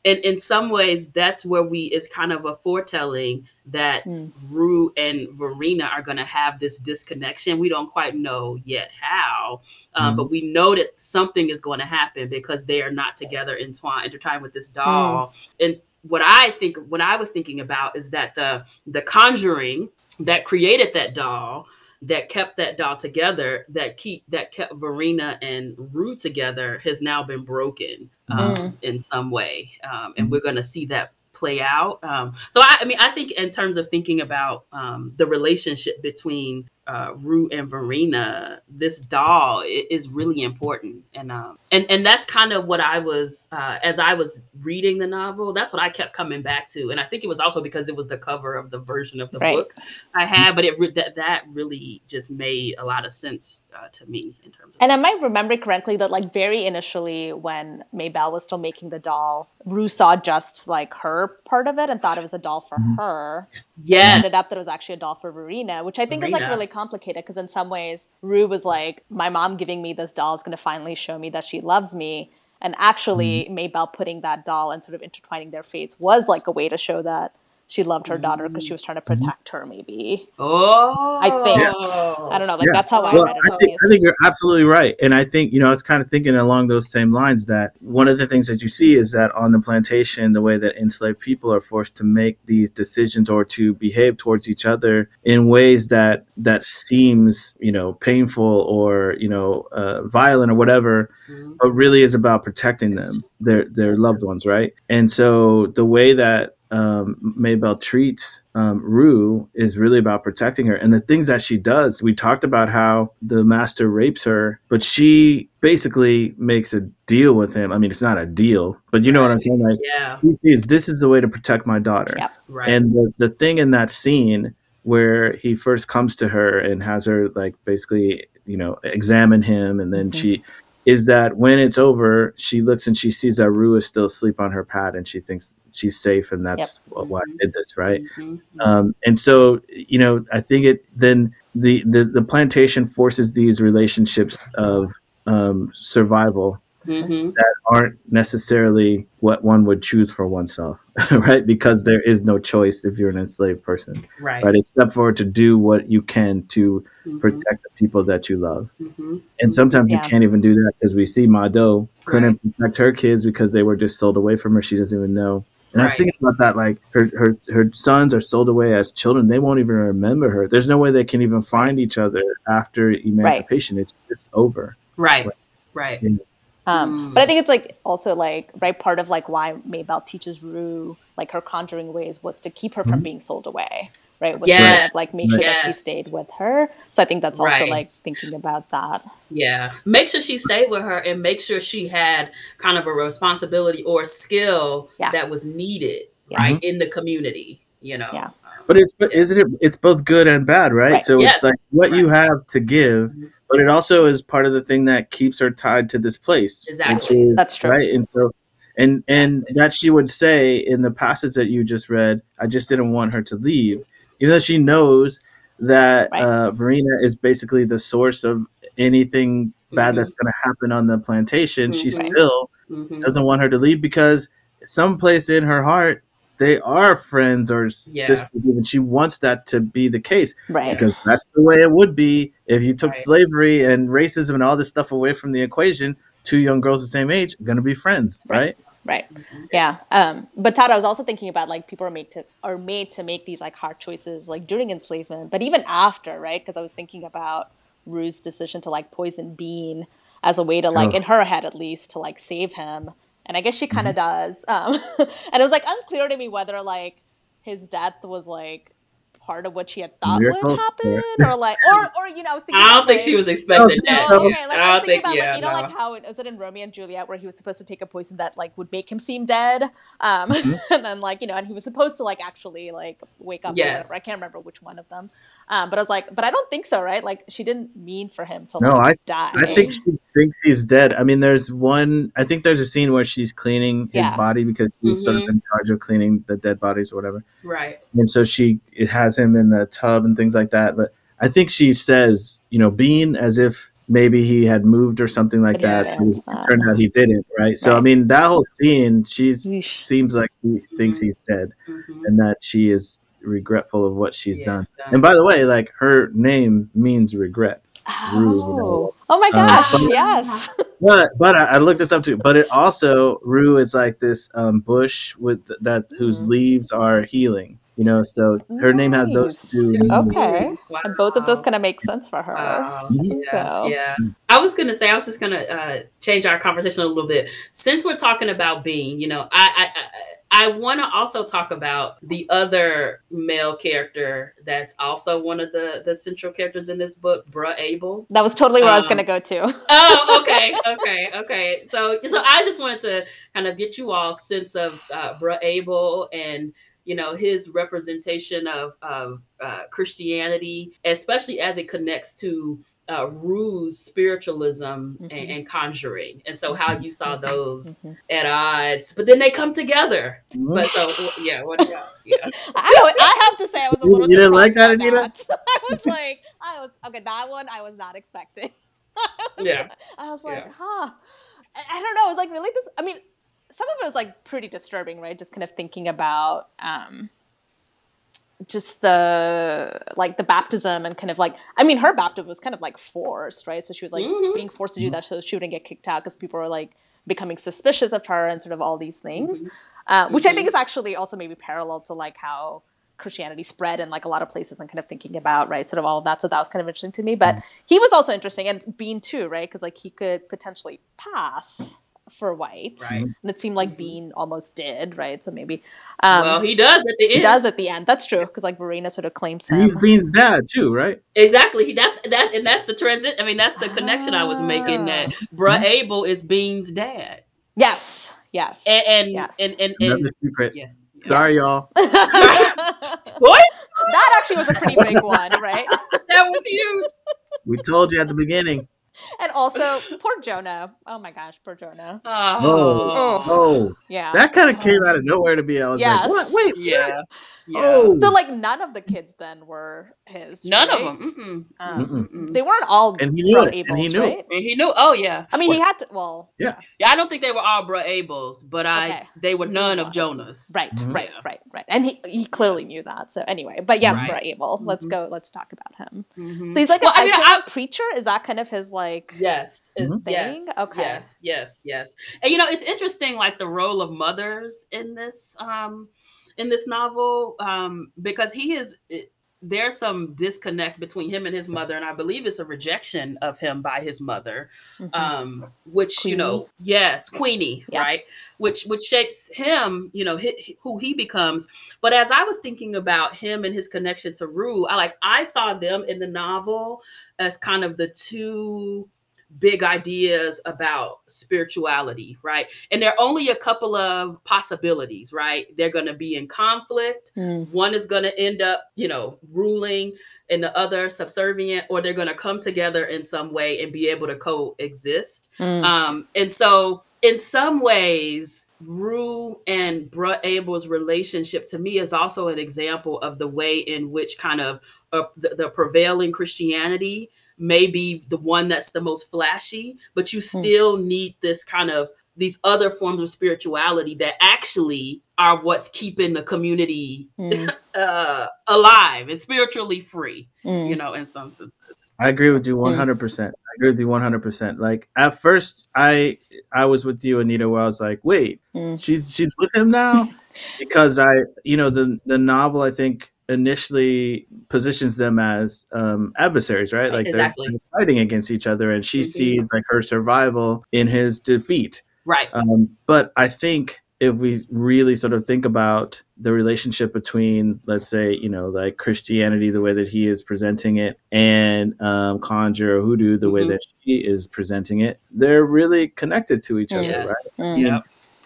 and in some ways that's where we is kind of a foretelling that mm. Rue and Verena are going to have this disconnection. We don't quite know yet how, um, mm. but we know that something is going to happen because they are not together entwined, intertwined with this doll. Mm. And what I think, what I was thinking about is that the the conjuring that created that doll that kept that doll together, that keep that kept Verena and Rue together, has now been broken um, mm. in some way, um, and we're going to see that play out. Um, so I, I, mean, I think in terms of thinking about um, the relationship between uh, Rue and Verena, this doll is really important, and um, and and that's kind of what I was uh, as I was reading the novel. That's what I kept coming back to, and I think it was also because it was the cover of the version of the right. book I had, but it re- that that really just made a lot of sense uh, to me in terms. And am I remember correctly that like very initially when Maybelle was still making the doll, Rue saw just like her part of it and thought it was a doll for mm-hmm. her. Yeah, ended up that it was actually a doll for Verena, which I think Verena. is like really complicated because in some ways Rue was like, my mom giving me this doll is going to finally show me that she loves me. And actually, mm-hmm. Maybelle putting that doll and sort of intertwining their fates was like a way to show that she loved her daughter because she was trying to mm-hmm. protect her maybe oh i think yeah. i don't know like yeah. that's how i read it I think, I think, you're absolutely right and i think you know i was kind of thinking along those same lines that one of the things that you see is that on the plantation the way that enslaved people are forced to make these decisions or to behave towards each other in ways that that seems you know painful or you know uh, violent or whatever mm-hmm. but really is about protecting them their their loved ones right and so the way that um, Maybelle treats um, Rue is really about protecting her. And the things that she does, we talked about how the master rapes her, but she basically makes a deal with him. I mean, it's not a deal, but you know what I'm saying? Like, yeah. he sees this is the way to protect my daughter. Yep. Right. And the, the thing in that scene where he first comes to her and has her like basically, you know, examine him and then mm-hmm. she is that when it's over, she looks and she sees that Rue is still asleep on her pad, and she thinks she's safe, and that's yep. why I did this, right? Mm-hmm. Um, and so, you know, I think it then the the, the plantation forces these relationships of um, survival mm-hmm. that aren't necessarily what one would choose for oneself, [LAUGHS] right? Because there is no choice if you're an enslaved person, right? Right, except for to do what you can to mm-hmm. protect the people that you love. Mm-hmm. And sometimes yeah. you can't even do that because we see Mado couldn't right. protect her kids because they were just sold away from her. She doesn't even know. And right. I was thinking about that, like her, her her sons are sold away as children. They won't even remember her. There's no way they can even find each other after emancipation. Right. It's just over. Right. Right. right. Um, mm. But I think it's like also like right part of like why Maybelle teaches Rue like her conjuring ways was to keep her mm-hmm. from being sold away, right? Was yes. to, like make sure yes. that she stayed with her. So I think that's also right. like thinking about that. Yeah, make sure she stayed with her and make sure she had kind of a responsibility or skill yeah. that was needed, yeah. right, mm-hmm. in the community you know. Yeah. But it's but isn't it? It's both good and bad, right? right. So yes. it's like what right. you have to give, mm-hmm. But it also is part of the thing that keeps her tied to this place. Exactly, is, that's true. Right, and so and and that she would say in the passage that you just read, I just didn't want her to leave, even though she knows that right. uh, Verena is basically the source of anything bad mm-hmm. that's going to happen on the plantation. Mm-hmm. She still mm-hmm. doesn't want her to leave because someplace in her heart they are friends or yeah. sisters, and she wants that to be the case. Right. Because that's the way it would be if you took right. slavery and racism and all this stuff away from the equation. Two young girls the same age going to be friends, right? Right. Yeah. Um, but Todd, I was also thinking about like people are made to are made to make these like hard choices like during enslavement, but even after, right? Because I was thinking about Rue's decision to like poison Bean as a way to like oh. in her head at least to like save him and I guess she kind of mm-hmm. does. Um, [LAUGHS] and it was like unclear to me whether like his death was like part of what she had thought Miracle. would happen, or like, or or you know, I was thinking. I don't think like, she was expecting that. No, okay, like I, I was thinking think, about yeah, like you know, no. like how it was it in Romeo and Juliet where he was supposed to take a poison that like would make him seem dead, um, mm-hmm. [LAUGHS] and then like you know, and he was supposed to like actually like wake up. Yes. I can't remember which one of them, um, but I was like, but I don't think so, right? Like she didn't mean for him to no, like, I, die. I think she thinks he's dead. I mean, there's one. I think there's a scene where she's cleaning his yeah. body because he's mm-hmm. sort of mm-hmm. in charge of cleaning the dead bodies or whatever. Right. And so she it has him in the tub and things like that. But I think she says, you know, being as if maybe he had moved or something like that. It turned out he didn't, right? So right. I mean, that whole scene, she seems like he thinks he's dead, mm-hmm. and that she is regretful of what she's yeah, done. And by the way, like her name means regret. Oh. oh my um, gosh, um, but, yes. [LAUGHS] But but I, I, looked this up too. But it also Rue is like this um, bush with that whose mm. leaves are healing. You know, so her nice. name has those two. Okay, wow. and both of those kind of make sense for her. Wow. Yeah, so. yeah. I was gonna say I was just gonna uh, change our conversation a little bit since we're talking about Bean. You know, I, I, I I want to also talk about the other male character that's also one of the the central characters in this book, Bruh Abel. That was totally where um, I was going to go to. oh, [LAUGHS] okay, okay, okay. So, so I just wanted to kind of get you all sense of uh, Bruh Abel and you know his representation of, of uh, Christianity, especially as it connects to uh, Rue's spiritualism mm-hmm. and, and, conjuring, and so how you saw those mm-hmm. at odds, but then they come together. Mm-hmm. But so yeah, what? Yeah, yeah. [LAUGHS] I, I have to say, I was a little. You didn't like that, Anita? That. [LAUGHS] I was [LAUGHS] like, I was okay. That one I was not expecting. yeah, I was like, yeah. huh. I, I don't know. It was like really just. I mean, some of it was like pretty disturbing, right? Just kind of thinking about. um just the like the baptism and kind of like I mean her baptism was kind of like forced, right? So she was like mm-hmm. being forced to do that so she wouldn't get kicked out because people were like becoming suspicious of her and sort of all these things, mm-hmm. uh, which mm-hmm. I think mm-hmm. is actually also maybe parallel to like how Christianity spread in like a lot of places and kind of thinking about right sort of all of that. So that was kind of interesting to me. But mm-hmm. he was also interesting and Bean too, right? Because like he could potentially pass for White, right. and it seemed like mm-hmm. Bean almost did, right? So maybe, um, well, he does at the end. He does at the end. That's true because like Verena sort of claims him. He's Bean's dad too, right? Exactly. That that and that's the transit. I mean, that's the connection I was making. That ah. Bruh mm-hmm. Abel is Bean's dad. Yes. Yes. And and yes. and, and, and, and secret. Yeah. Sorry, yes. y'all. [LAUGHS] what? That actually was a pretty big one, right? [LAUGHS] that was huge. We told you at the beginning [LAUGHS] and also [LAUGHS] poor Jonah. Oh my gosh, poor Jonah. Oh, oh, oh. yeah. That kind of came out of nowhere to be. I was yes. like, what? Wait, yeah. yeah. Oh. So like none of the kids then were his. None right? of them. Mm-mm. Um, Mm-mm. They weren't all and he knew it. and he knew. right? And he knew. Oh yeah. I mean, what? he had to. Well, yeah. Yeah, I don't think they were all Bruh Abels, but I okay. they were none of Jonah's. Right, mm-hmm. right, right, right. And he he clearly knew that. So anyway, but yes, right. Bruh Abel. Let's mm-hmm. go. Let's talk about him. Mm-hmm. So he's like well, a I mean, I, preacher. Is that kind of his like? Yes mm-hmm. thing? Yes, okay. Yes, yes, yes. And you know, it's interesting, like the role of mothers in this um in this novel, um, because he is there's some disconnect between him and his mother, and I believe it's a rejection of him by his mother, mm-hmm. um, which Queenie. you know, yes, Queenie, yeah. right, which which shapes him, you know, he, who he becomes. But as I was thinking about him and his connection to Rue, I like I saw them in the novel as kind of the two big ideas about spirituality, right? And there are only a couple of possibilities, right? They're going to be in conflict. Mm. One is going to end up, you know, ruling and the other subservient, or they're going to come together in some way and be able to coexist. Mm. Um, and so, in some ways, Rue and Bruh Abel's relationship to me is also an example of the way in which kind of uh, the, the, prevailing Christianity may be the one that's the most flashy, but you hmm. still mm. need this kind of these other forms of spirituality that actually are what's keeping the community mm. [LAUGHS] uh, alive and spiritually free, mm. you know, in some senses. I agree with you 100%. I agree with you 100%. Like at first I I was with you Anita where I was like, "Wait, mm. she's she's with him now?" [LAUGHS] because I, you know, the the novel I think initially positions them as um, adversaries, right? Like exactly. they're fighting against each other, and she mm-hmm. sees like her survival in his defeat. Right. Um, but I think if we really sort of think about the relationship between, let's say, you know, like Christianity, the way that he is presenting it, and um, conjure or hoodoo, the mm-hmm. way that she is presenting it, they're really connected to each other, yes. right? Mm-hmm. Yeah.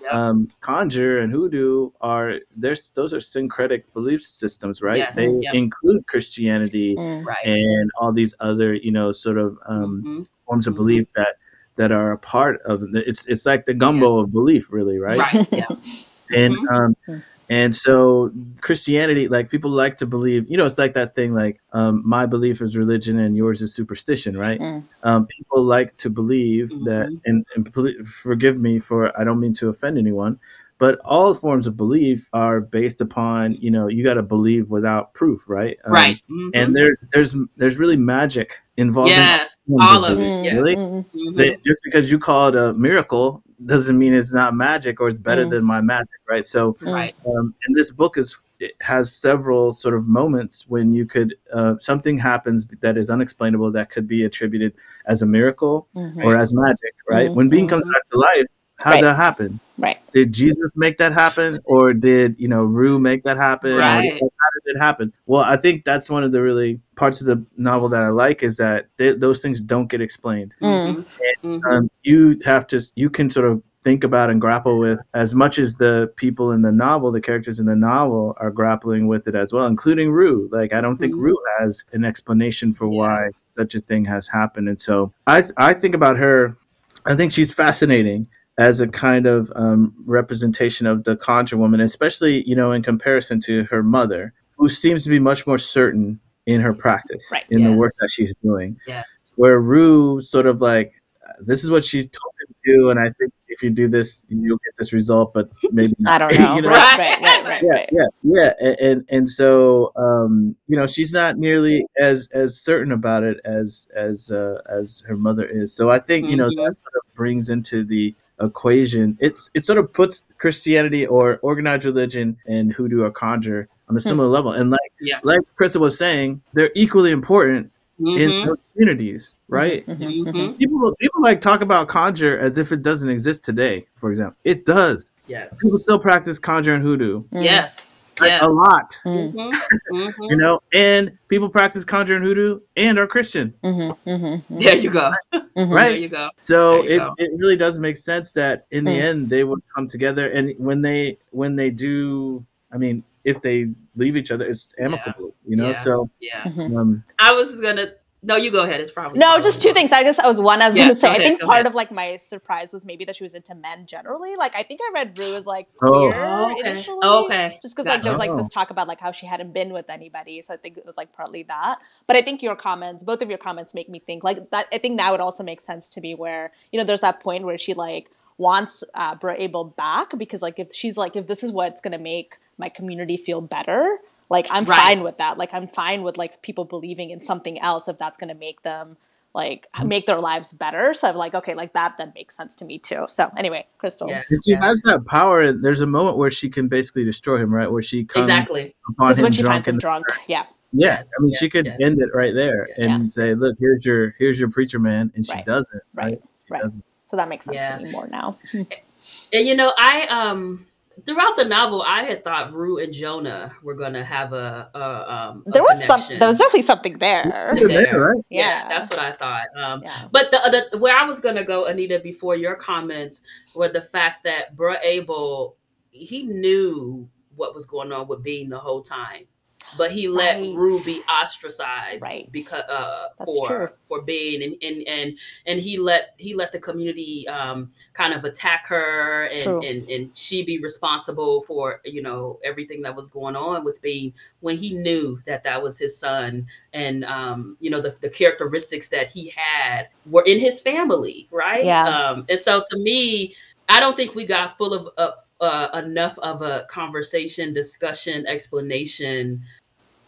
Um, conjure and hoodoo are there's those are syncretic belief systems, right? Yes, they yep. include Christianity mm. and all these other, you know, sort of um, mm-hmm. forms of mm-hmm. belief that that are a part of it. It's it's like the gumbo yeah. of belief, really, right? Right. Yeah. [LAUGHS] and mm-hmm. um and so christianity like people like to believe you know it's like that thing like um my belief is religion and yours is superstition right mm. um people like to believe mm-hmm. that and, and forgive me for i don't mean to offend anyone but all forms of belief are based upon you know you got to believe without proof right um, right mm-hmm. and there's there's there's really magic involved yes in all of it yes. really mm-hmm. just because you call it a miracle doesn't mean it's not magic or it's better mm. than my magic right so right um, and this book is it has several sort of moments when you could uh, something happens that is unexplainable that could be attributed as a miracle mm-hmm. or as magic right mm-hmm. when Bean comes back to life how right. that happen? Right. Did Jesus make that happen, or did you know Rue make that happen? Right. How did it happen? Well, I think that's one of the really parts of the novel that I like is that they, those things don't get explained. Mm. And, mm-hmm. um, you have to you can sort of think about and grapple with as much as the people in the novel, the characters in the novel are grappling with it as well, including Rue. Like I don't think mm-hmm. Rue has an explanation for yeah. why such a thing has happened. And so I I think about her I think she's fascinating as a kind of um, representation of the conjure woman, especially you know in comparison to her mother, who seems to be much more certain in her practice, right. in yes. the work that she's doing. Yes. Where Rue sort of like, this is what she told me to do, and I think if you do this, you'll get this result, but maybe [LAUGHS] I don't [LAUGHS] know. you know? Right, right, right, right, yeah, yeah, yeah, and, and and so um, you know she's not nearly as as certain about it as as uh, as her mother is. So I think you know mm-hmm. that sort of brings into the equation, it's it sort of puts Christianity or organized religion and hoodoo or conjure on a hmm. similar level. And like yes. like Crystal was saying, they're equally important mm-hmm. in communities, right? Mm-hmm. mm-hmm. mm-hmm. People people like talk about conjure as if it doesn't exist today. For example, it does. Yes, people still practice conjure and hoodoo. Yes like yes. a lot. Mm-hmm. mm-hmm. you know, and people practice conjure and hoodoo and are Christian. Mm-hmm. mm-hmm. There you go. Mm-hmm. Right. There you go. So you it, go. it really does make sense that in the mm. end they would come together, and when they when they do, I mean, if they leave each other, it's amicable. Yeah. You know, yeah. so yeah. Um, I was gonna no, you go ahead. It's probably no. Just two things. I guess I was one. I was yeah, gonna say. Go I think part ahead. of like my surprise was maybe that she was into men generally. Like I think I read Rue as like queer oh, okay. initially. Oh, okay. Just because like there was like this talk about like how she hadn't been with anybody, so I think it was like partly that. But I think your comments, both of your comments, make me think like that. I think now it also makes sense to me where you know there's that point where she like wants uh, Bruh Abel back because like if she's like if this is what's gonna make my community feel better like I'm right. fine with that. Like I'm fine with like people believing in something else if that's going to make them like make their lives better. So I'm like, okay, like that then makes sense to me too. So anyway, Crystal. Yeah. she yeah. has that power. There's a moment where she can basically destroy him, right? Where she comes exactly because when she finds him drunk, yeah. Yeah, yes, I mean, yes, she could yes, end it right there and say, "Look, here's your here's your preacher man," and she right. doesn't. Right, right. right. So that makes sense to me more now. [LAUGHS] and you know, I um throughout the novel, I had thought Rue and Jonah were going to have a, a, um, a there was some there was definitely something there. there right? yeah. yeah. that's what I thought. Um, yeah. But the, the where I was going to go, Anita, before your comments, were the fact that Bruh Abel he knew what was going on with Bean the whole time but he let right. Ruby ostracized right. because uh, for true. for being and, and and and he let he let the community um, kind of attack her and, and and she be responsible for you know everything that was going on with Bean when he knew that that was his son and um, you know the, the characteristics that he had were in his family right yeah um, and so to me I don't think we got full of uh, uh, enough of a conversation, discussion, explanation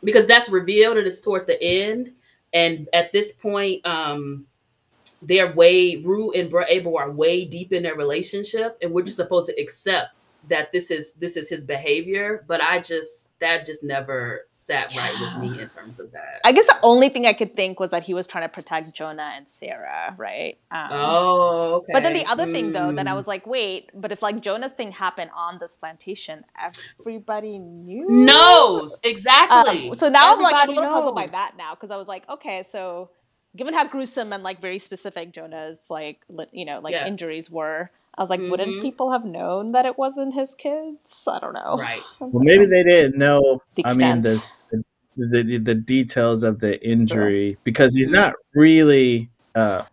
because that's revealed and it's toward the end. And at this point, um, they're way Rue and Abel are way deep in their relationship, and we're just supposed to accept that this is this is his behavior but i just that just never sat right with me in terms of that. I guess the only thing i could think was that he was trying to protect jonah and sarah right? Um, oh okay but then the other mm. thing though that i was like wait but if like jonah's thing happened on this plantation everybody knew? Knows! Exactly! Um, so now everybody i'm like a little knows. puzzled by that now because i was like okay so given how gruesome and like very specific jonah's like you know like yes. injuries were I was like, mm-hmm. wouldn't people have known that it wasn't his kids? I don't know. Right. [LAUGHS] Well, maybe they didn't know. The I mean, the, the, the, the details of the injury because he's not really. Uh,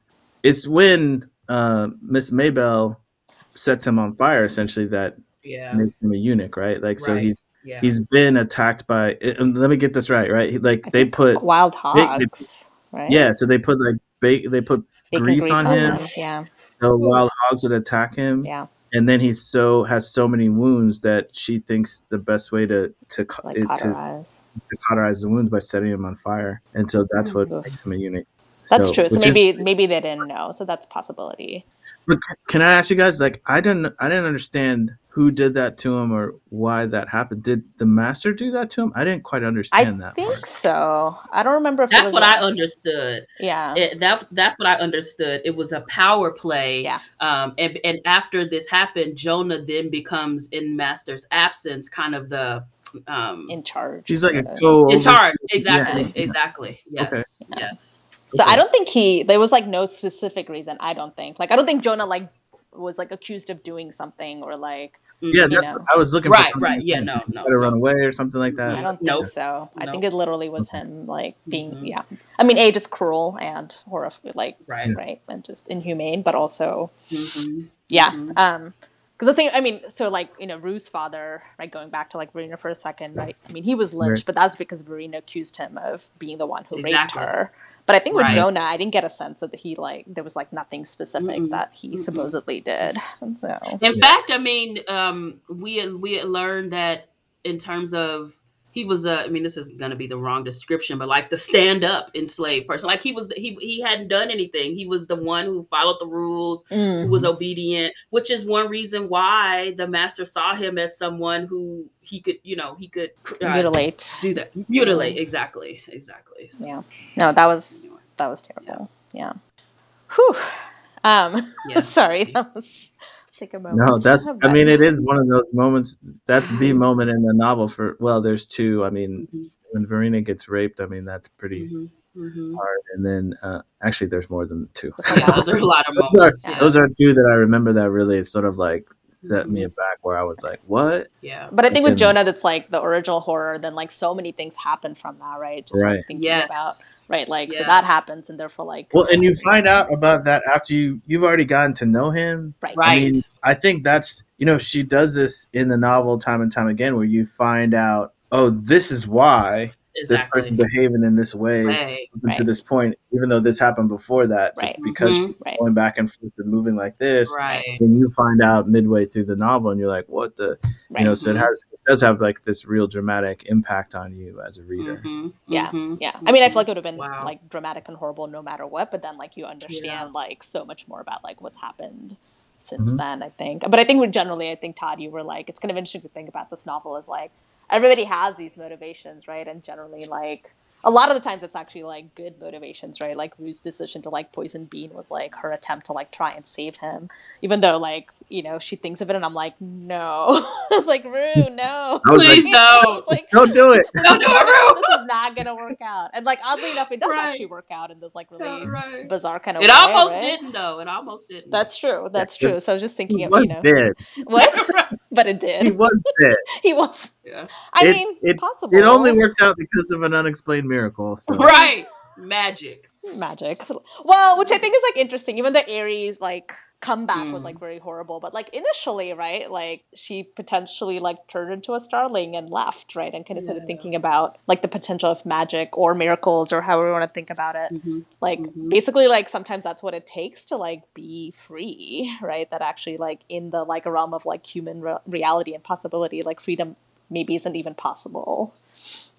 it's when uh, Miss Maybell sets him on fire, essentially, that yeah. makes him a eunuch, right? Like, right. so he's yeah. he's been attacked by. let me get this right, right? Like they put wild hogs, they, right? Yeah, so they put like bake, they put grease, grease, on, on him. him. Yeah the wild hogs would attack him. Yeah. And then he so has so many wounds that she thinks the best way to to like to, to, cauterize the wounds by setting him on fire, and so that's what makes him a eunuch. That's so, true. So maybe is, maybe they didn't know. So that's possibility. But can I ask you guys? Like, I didn't I didn't understand who did that to him or why that happened. Did the master do that to him? I didn't quite understand I that. I think part. so. I don't remember if that's what I understood. Yeah, it, that that's what I understood. It was a power play. Yeah. Um, and and after this happened, Jonah then becomes in master's absence, kind of the um in charge. She's like a co in charge. Exactly. Yeah. Exactly. Yes. Okay. Yes. So okay. I don't think he. There was like no specific reason. I don't think. Like I don't think Jonah like was like accused of doing something or like yeah, I was looking right, right. Yeah, no, no, to run away or something like that. I don't think nope. so. I nope. think it literally was him like being mm-hmm. yeah. I mean, a just cruel and horrific, like right, right, and just inhumane, but also mm-hmm. yeah. Mm-hmm. Um, because the thing, I mean, so like you know, Rue's father, right? Going back to like Verena for a second, right? I mean, he was lynched, right. but that's because Verena accused him of being the one who exactly. raped her. But I think with right. Jonah, I didn't get a sense that he like there was like nothing specific mm that he mm supposedly did. so, in yeah. fact, I mean, um, we we learned that in terms of he was a, I mean, this is going to be the wrong description, but like the stand up enslaved person. Like he was, he, he hadn't done anything. He was the one who followed the rules, mm-hmm. who was mm-hmm. obedient, which is one reason why the master saw him as someone who he could, you know, he could uh, mutilate, do that, mutilate. Mm-hmm. Exactly. Exactly. So, yeah. No, that was, that was terrible. Yeah. yeah. Whew. Um, [LAUGHS] yeah. sorry. That was, take a moment. No, that's. [LAUGHS] I mean, it is one of those moments. That's the moment in the novel for. Well, there's two. I mean, mm-hmm. when Verena gets raped, I mean that's pretty mm-hmm. mm-hmm. hard. And then uh, actually, there's more than two. [LAUGHS] there's a lot of moments. [LAUGHS] Those are, yeah. those are two that I remember that really sort of like set me mm-hmm. back where I was like, what? Yeah. But I think with Jonah, that's like the original horror. Then like so many things happen from that, right? Just right. Like, thinking yes. about right, like yeah. so that happens, and therefore like. Well, and you find out about that after you you've already gotten to know him. Right. Right. I, mean, I think that's you know she does this in the novel time and time again, where you find out, oh, this is why exactly. this person behaving in this way right. right. to this point, even though this happened before that, right. because mm-hmm. she's going back and forth and moving like this. Right. And you find out midway through the novel, and you're like, "What the?" You know, so it mm-hmm. has it does have like this real dramatic impact on you as a reader. Mm-hmm. Yeah, mm-hmm. yeah. I mean, I feel like it would have been wow. like dramatic and horrible no matter what, but then like you understand yeah. like so much more about like what's happened since mm-hmm. then. I think, but I think generally, I think Todd, you were like, it's kind of interesting to think about this novel as like everybody has these motivations, right? And generally, like a lot of the times it's actually like good motivations, right? Like Rue's decision to like poison Bean was like her attempt to like try and save him, even though like you know she thinks of it, and I'm like, no, [LAUGHS] it's like Rue, [LAUGHS] no, please [LAUGHS] like, no, like, don't do it, don't do it, Rue. this is not gonna work out. And like oddly enough, it does right. actually work out in this like really right. bizarre kind of. It way, almost right? didn't though. It almost didn't. That's true. That's true. So I was just thinking of you know dead. what, but it did. He was dead. [LAUGHS] he was. Yeah. I it, mean, it, possible. It only worked out because of an unexplained miracle. So. [LAUGHS] Right. Magic. Magic. Well, which I think is like interesting. Even the Aries like comeback mm. was like very horrible, but like initially, right? Like she potentially like turned into a starling and left, right? And kind of yeah. started thinking about like the potential of magic or miracles or however we want to think about it. Mm-hmm. Like mm-hmm. basically, like sometimes that's what it takes to like be free, right? That actually like in the like realm of like human re- reality and possibility, like freedom maybe isn't even possible.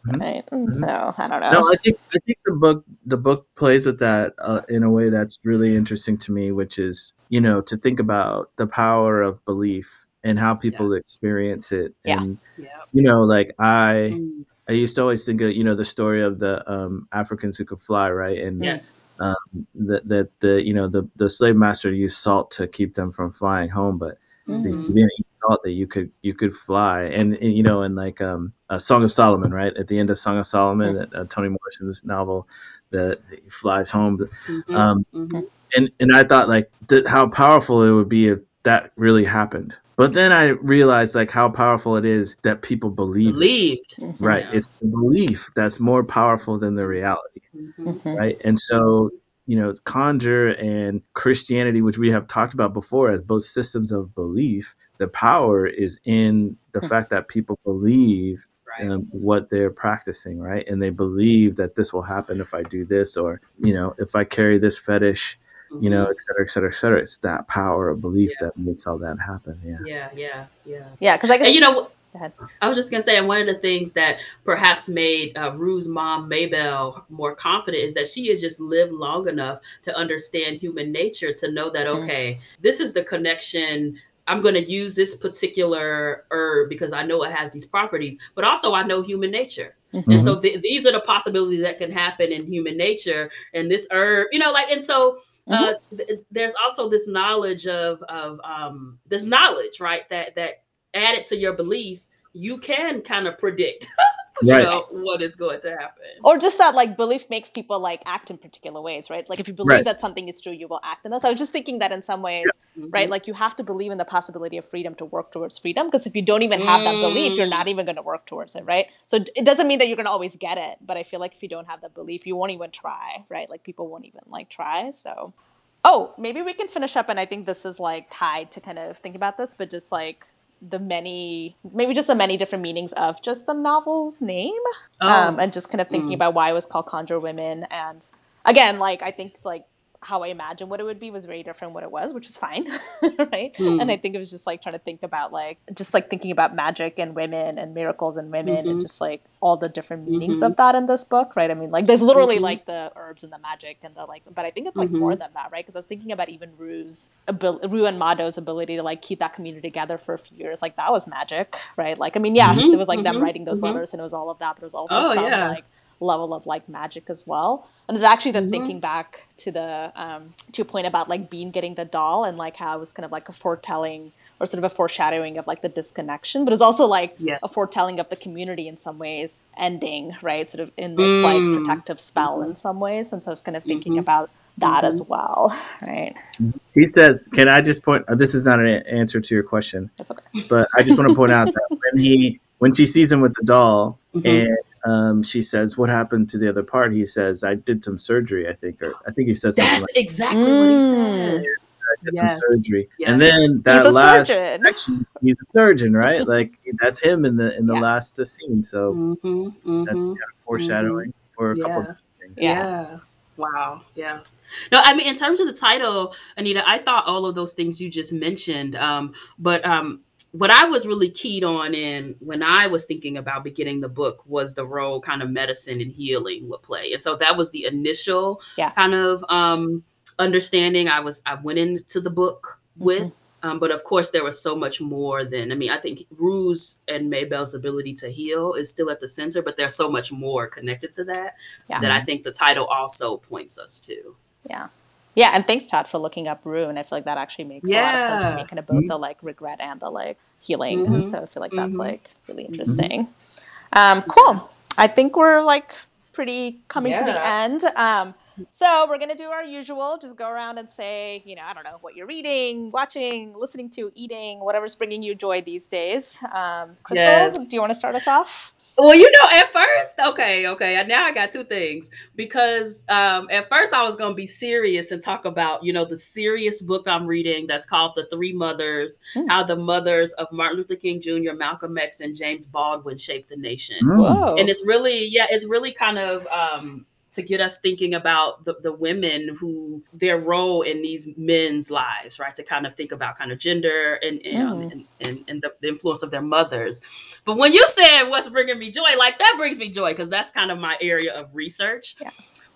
Mm-hmm. Right. Mm-hmm. So I don't know. No, I think I think the book the book plays with that uh, in a way that's really interesting to me, which is you know to think about the power of belief and how people yes. experience it. And yeah. you know, like I mm. I used to always think of you know the story of the um, Africans who could fly, right? And yes, um, that that the you know the the slave master used salt to keep them from flying home, but mm-hmm. they, thought that you could you could fly and, and you know and like um a song of solomon right at the end of song of solomon mm-hmm. uh, toni morrison's novel that he flies home mm-hmm. Um, mm-hmm. And and i thought like th- how powerful it would be if that really happened but then i realized like how powerful it is that people believe believed it. right yeah. it's the belief that's more powerful than the reality mm-hmm. Mm-hmm. right and so you know, conjure and Christianity, which we have talked about before as both systems of belief, the power is in the fact that people believe right. um, what they're practicing, right? And they believe that this will happen if I do this, or, you know, if I carry this fetish, mm-hmm. you know, mm-hmm. et cetera, et cetera, et cetera. It's that power of belief yeah. that makes all that happen. Yeah. Yeah. Yeah. Yeah. Yeah. Cause I guess, and, you know, I was just gonna say, and one of the things that perhaps made uh, Rue's mom Maybell more confident is that she had just lived long enough to understand human nature to know that mm-hmm. okay, mm-hmm. this is the connection. I'm going to use this particular herb because I know it has these properties, but also I know human nature. Mm-hmm. And so th- these are the possibilities that can happen in human nature. And this herb, you know, like, and so uh, mm-hmm. th- there's also this knowledge of of um, this knowledge, right? That that added to your belief, you can kind of predict [LAUGHS] you right. know what is going to happen or just that like belief makes people like act in particular ways right like if you believe right. that something is true you will act in this i was just thinking that in some ways yeah. mm-hmm. right like you have to believe in the possibility of freedom to work towards freedom because if you don't even have mm. that belief you're not mm. even going to work towards it right so it doesn't mean that you're going to always get it but i feel like if you don't have that belief you won't even try right like people won't even like try so oh maybe we can finish up and i think this is like tied to kind of think about this but just like the many maybe just the many different meanings of just the novel's name oh. um, and just kind of thinking mm. about why it was called conjure women and again like i think like how I imagined what it would be was very different what it was, which is fine, [LAUGHS] right? Mm. And I think it was just like trying to think about like just like thinking about magic and women and miracles and women mm-hmm. and just like all the different meanings mm-hmm. of that in this book, right? I mean, like there's literally mm-hmm. like the herbs and the magic and the like, but I think it's like more mm-hmm. than that, right? Because I was thinking about even Rue's ability, Rue and Mado's ability to like keep that community together for a few years, like that was magic, right? Like I mean, yes, mm-hmm. it was like them mm-hmm. writing those letters and it was all of that, but it was also oh, some yeah. like level of like magic as well. And it's actually then mm-hmm. thinking back to the um, to your point about like Bean getting the doll and like how it was kind of like a foretelling or sort of a foreshadowing of like the disconnection, but it's also like yes. a foretelling of the community in some ways ending, right? Sort of in its mm. like protective spell mm-hmm. in some ways. And so I was kind of thinking mm-hmm. about that as mm-hmm. well, [LAUGHS] right? He says, "Can I just point? Uh, this is not an answer to your question, That's okay. but I just want to point out that when he when she sees him with the doll mm-hmm. and um, she says, "What happened to the other part?" He says, "I did some surgery, I think, or I think he said that's like, exactly mm. what he said." I did yes. some surgery, yes. and then that last section, he's a surgeon, right? [LAUGHS] like that's him in the in the yeah. last uh, scene. So mm-hmm, mm-hmm, that's kind of foreshadowing mm-hmm. for a yeah. couple of things. Yeah. yeah. Wow. Yeah. No, I mean, in terms of the title, Anita, I thought all of those things you just mentioned. Um, but um, what I was really keyed on in when I was thinking about beginning the book was the role kind of medicine and healing would play. And so that was the initial yeah. kind of um understanding I was I went into the book mm-hmm. with Um, but of course, there was so much more than I mean. I think Rue's and Maybell's ability to heal is still at the center, but there's so much more connected to that yeah. that I think the title also points us to. Yeah. Yeah, and thanks Todd for looking up Rue, and I feel like that actually makes yeah. a lot of sense to me, kind of both mm-hmm. the like regret and the like healing. Mm-hmm. So I feel like that's mm-hmm. like really mm-hmm. interesting. Um, cool. I think we're like pretty coming yeah. to the end. Um, so we're gonna do our usual, just go around and say, you know, I don't know what you're reading, watching, listening to, eating, whatever's bringing you joy these days. Um, Crystal, yes. do you want to start us off? Well, you know, at first, okay, okay. Now I got two things because um, at first I was going to be serious and talk about, you know, the serious book I'm reading that's called The Three Mothers mm. How the Mothers of Martin Luther King Jr., Malcolm X, and James Baldwin Shaped the Nation. Whoa. And it's really, yeah, it's really kind of um, to get us thinking about the, the women who their role in these men's lives, right? To kind of think about kind of gender and and, um, mm. and, and, and the, the, influence of their mothers. But when you said what's bringing me joy, like that brings me joy because that's kind of my area of research. Yeah.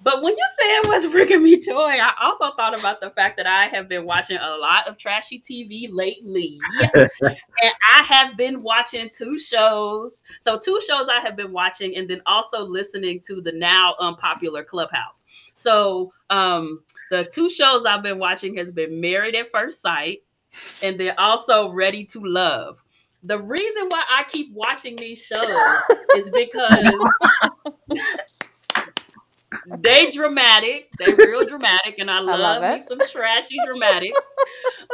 But when you said what's bringing me joy, I also thought about the fact that I have been watching a lot of trashy TV lately. [LAUGHS] and I have been watching two shows. So, two shows I have been watching, and then also listening to the now unpopular Clubhouse. So, um, the two shows I've been watching has been Married at First Sight, and then also Ready to Love. The reason why I keep watching these shows is [LAUGHS] because [LAUGHS] they dramatic. They real dramatic, and I love, I love me some trashy dramatics.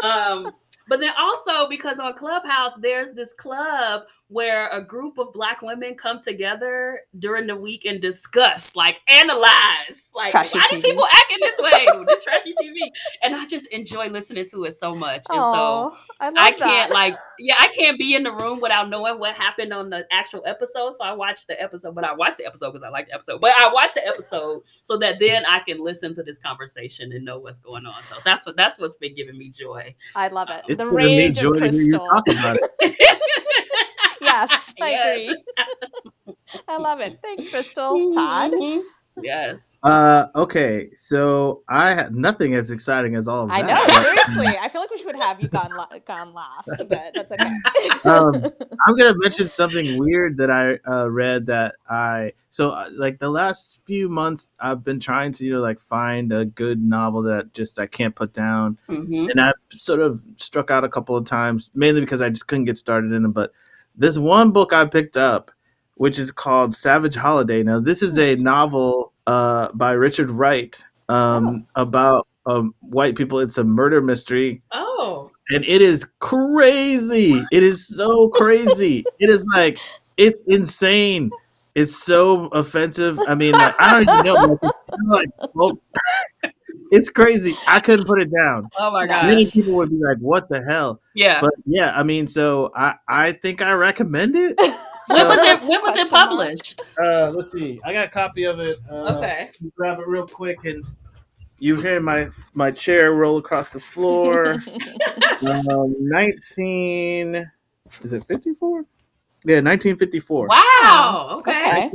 Um, but then also because on Clubhouse, there's this club where a group of black women come together during the week and discuss, like analyze, like trashy why these people acting this way, the [LAUGHS] trashy TV. And I just enjoy listening to it so much. And Aww, so I, I can't that. like, yeah, I can't be in the room without knowing what happened on the actual episode. So I watch the episode, but I watch the episode because I like the episode. But I watch the episode so that then I can listen to this conversation and know what's going on. So that's what that's what's been giving me joy. I love it. Um, it's the rage of crystal. [LAUGHS] yes, I [LAUGHS] yes. agree. I love it. Thanks, Crystal. Todd. Mm-hmm. Yes. Uh okay, so I had nothing as exciting as all of that. I know, [LAUGHS] seriously. I feel like we should have you gone la- gone last, but that's okay. [LAUGHS] um, I'm gonna mention something weird that I uh, read that I so uh, like the last few months I've been trying to you know like find a good novel that just I can't put down, mm-hmm. and I've sort of struck out a couple of times mainly because I just couldn't get started in them, but this one book I picked up, which is called Savage Holiday. Now, this is a novel uh, by Richard Wright um, oh. about um, white people. It's a murder mystery. Oh. And it is crazy. It is so crazy. it is like, it's insane. It's so offensive. I mean, like, I don't even know. [LAUGHS] Like, well, it's crazy. I couldn't put it down. Oh my god! Many people would be like, "What the hell?" Yeah, but yeah, I mean, so I I think I recommend it. So, [LAUGHS] when was it? When was it published? Uh, let's see. I got a copy of it. Uh, okay. Grab it real quick, and you hear my my chair roll across the floor. [LAUGHS] um, Nineteen. Is it fifty four? Yeah, 1954. Wow. Okay.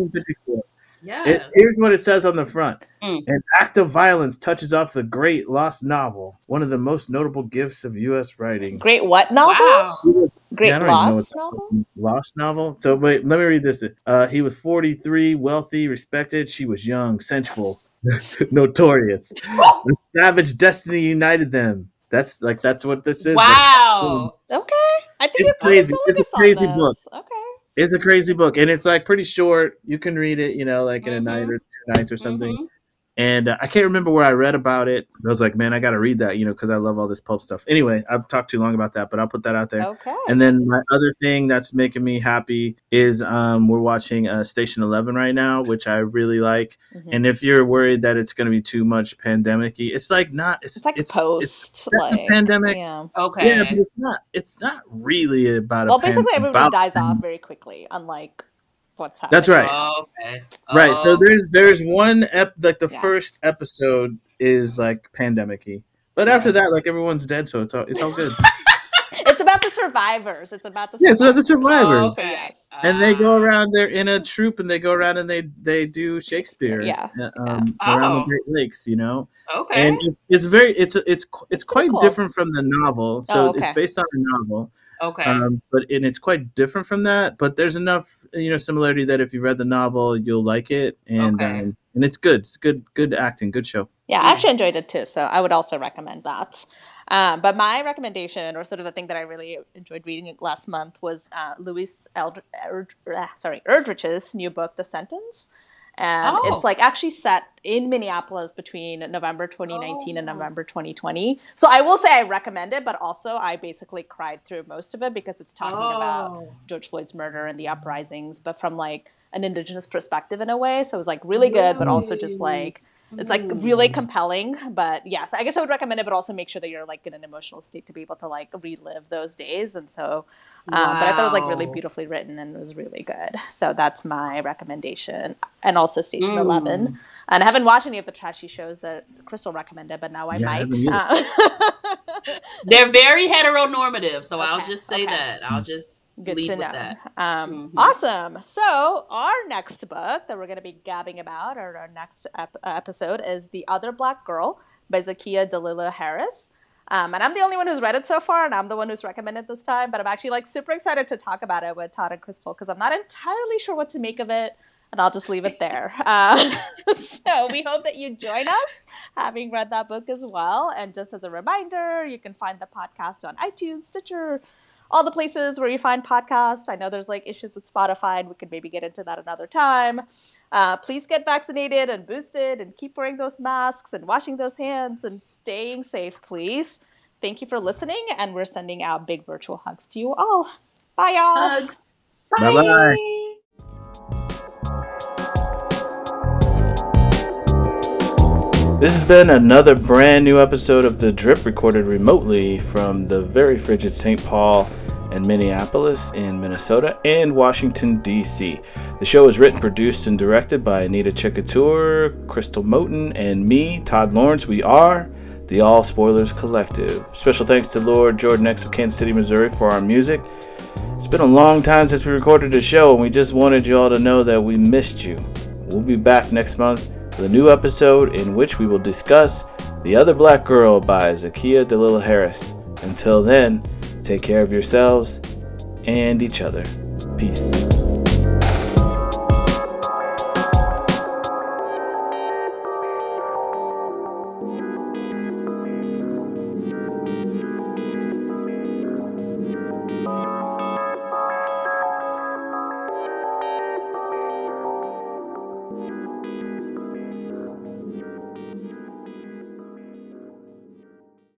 1954. It, here's what it says on the front mm. An act of violence touches off the great lost novel, one of the most notable gifts of U.S. writing. Great what novel? Wow. Great yeah, lost novel? Lost novel. So, wait, let me read this. Uh, he was 43, wealthy, respected. She was young, sensual, [LAUGHS] notorious. [LAUGHS] savage destiny united them. That's like that's what this is. Wow. okay. I think it's crazy. It's a crazy book. Okay. It's a crazy book, and it's like pretty short. You can read it, you know, like in mm-hmm. a night or two nights or something. Mm-hmm. And uh, I can't remember where I read about it. I was like, man, I got to read that, you know, because I love all this pulp stuff. Anyway, I've talked too long about that, but I'll put that out there. Okay. And then my other thing that's making me happy is um, we're watching uh, Station Eleven right now, which I really like. Mm-hmm. And if you're worried that it's going to be too much pandemic-y, it's like not. It's, it's like it's, post it's like, pandemic. Yeah. Okay. Yeah, but it's not. It's not really about. Well, basically, pan- everybody dies off very quickly, unlike what's happening. That's right. Oh, okay. Right. So oh. there's there's one ep like the yeah. first episode is like pandemicy, but after that, like everyone's dead, so it's all it's all good. [LAUGHS] it's about about the survivors. It's about the survivors. yeah, it's about the survivors. Oh, okay. yes. And they go around. They're in a troop, and they go around and they they do Shakespeare. Yeah. Um, yeah. around oh. the Great Lakes, you know. Okay. And it's it's very it's it's it's quite cool. different from the novel. So oh, okay. it's based on a novel. Okay. Um, but and it's quite different from that. But there's enough, you know, similarity that if you read the novel, you'll like it, and okay. um, and it's good. It's good, good acting, good show. Yeah, I actually enjoyed it too. So I would also recommend that. Um, but my recommendation, or sort of the thing that I really enjoyed reading last month, was uh, Louise Eld- Erd- uh, sorry Erdrich's new book, The Sentence and oh. it's like actually set in Minneapolis between November 2019 oh. and November 2020. So I will say I recommend it, but also I basically cried through most of it because it's talking oh. about George Floyd's murder and the uprisings, but from like an indigenous perspective in a way. So it was like really good, but also just like it's like really compelling but yes i guess i would recommend it but also make sure that you're like in an emotional state to be able to like relive those days and so um, wow. but i thought it was like really beautifully written and it was really good so that's my recommendation and also station mm. 11 and i haven't watched any of the trashy shows that crystal recommended but now i yeah, might I uh, [LAUGHS] they're very heteronormative so okay. i'll just say okay. that i'll just Good to know. Um, mm-hmm. Awesome. So, our next book that we're going to be gabbing about, or our next ep- episode, is The Other Black Girl by Zakiya Dalila Harris. Um, and I'm the only one who's read it so far, and I'm the one who's recommended this time. But I'm actually like super excited to talk about it with Todd and Crystal because I'm not entirely sure what to make of it, and I'll just leave it there. [LAUGHS] Uh, [LAUGHS] so we hope that you join us, having read that book as well. And just as a reminder, you can find the podcast on iTunes, Stitcher, all the places where you find podcasts. I know there's like issues with Spotify, and we could maybe get into that another time. Uh, please get vaccinated and boosted and keep wearing those masks and washing those hands and staying safe, please. Thank you for listening, and we're sending out big virtual hugs to you all. Bye, y'all. Hugs. Bye bye. This has been another brand new episode of The Drip recorded remotely from the very frigid St. Paul and Minneapolis in Minnesota and Washington, D.C. The show is written, produced, and directed by Anita Chikkatur, Crystal Moten, and me, Todd Lawrence. We are the All Spoilers Collective. Special thanks to Lord Jordan X of Kansas City, Missouri for our music. It's been a long time since we recorded a show, and we just wanted you all to know that we missed you. We'll be back next month with a new episode in which we will discuss The Other Black Girl by Zakiya Dalila Harris. Until then, take care of yourselves and each other. Peace.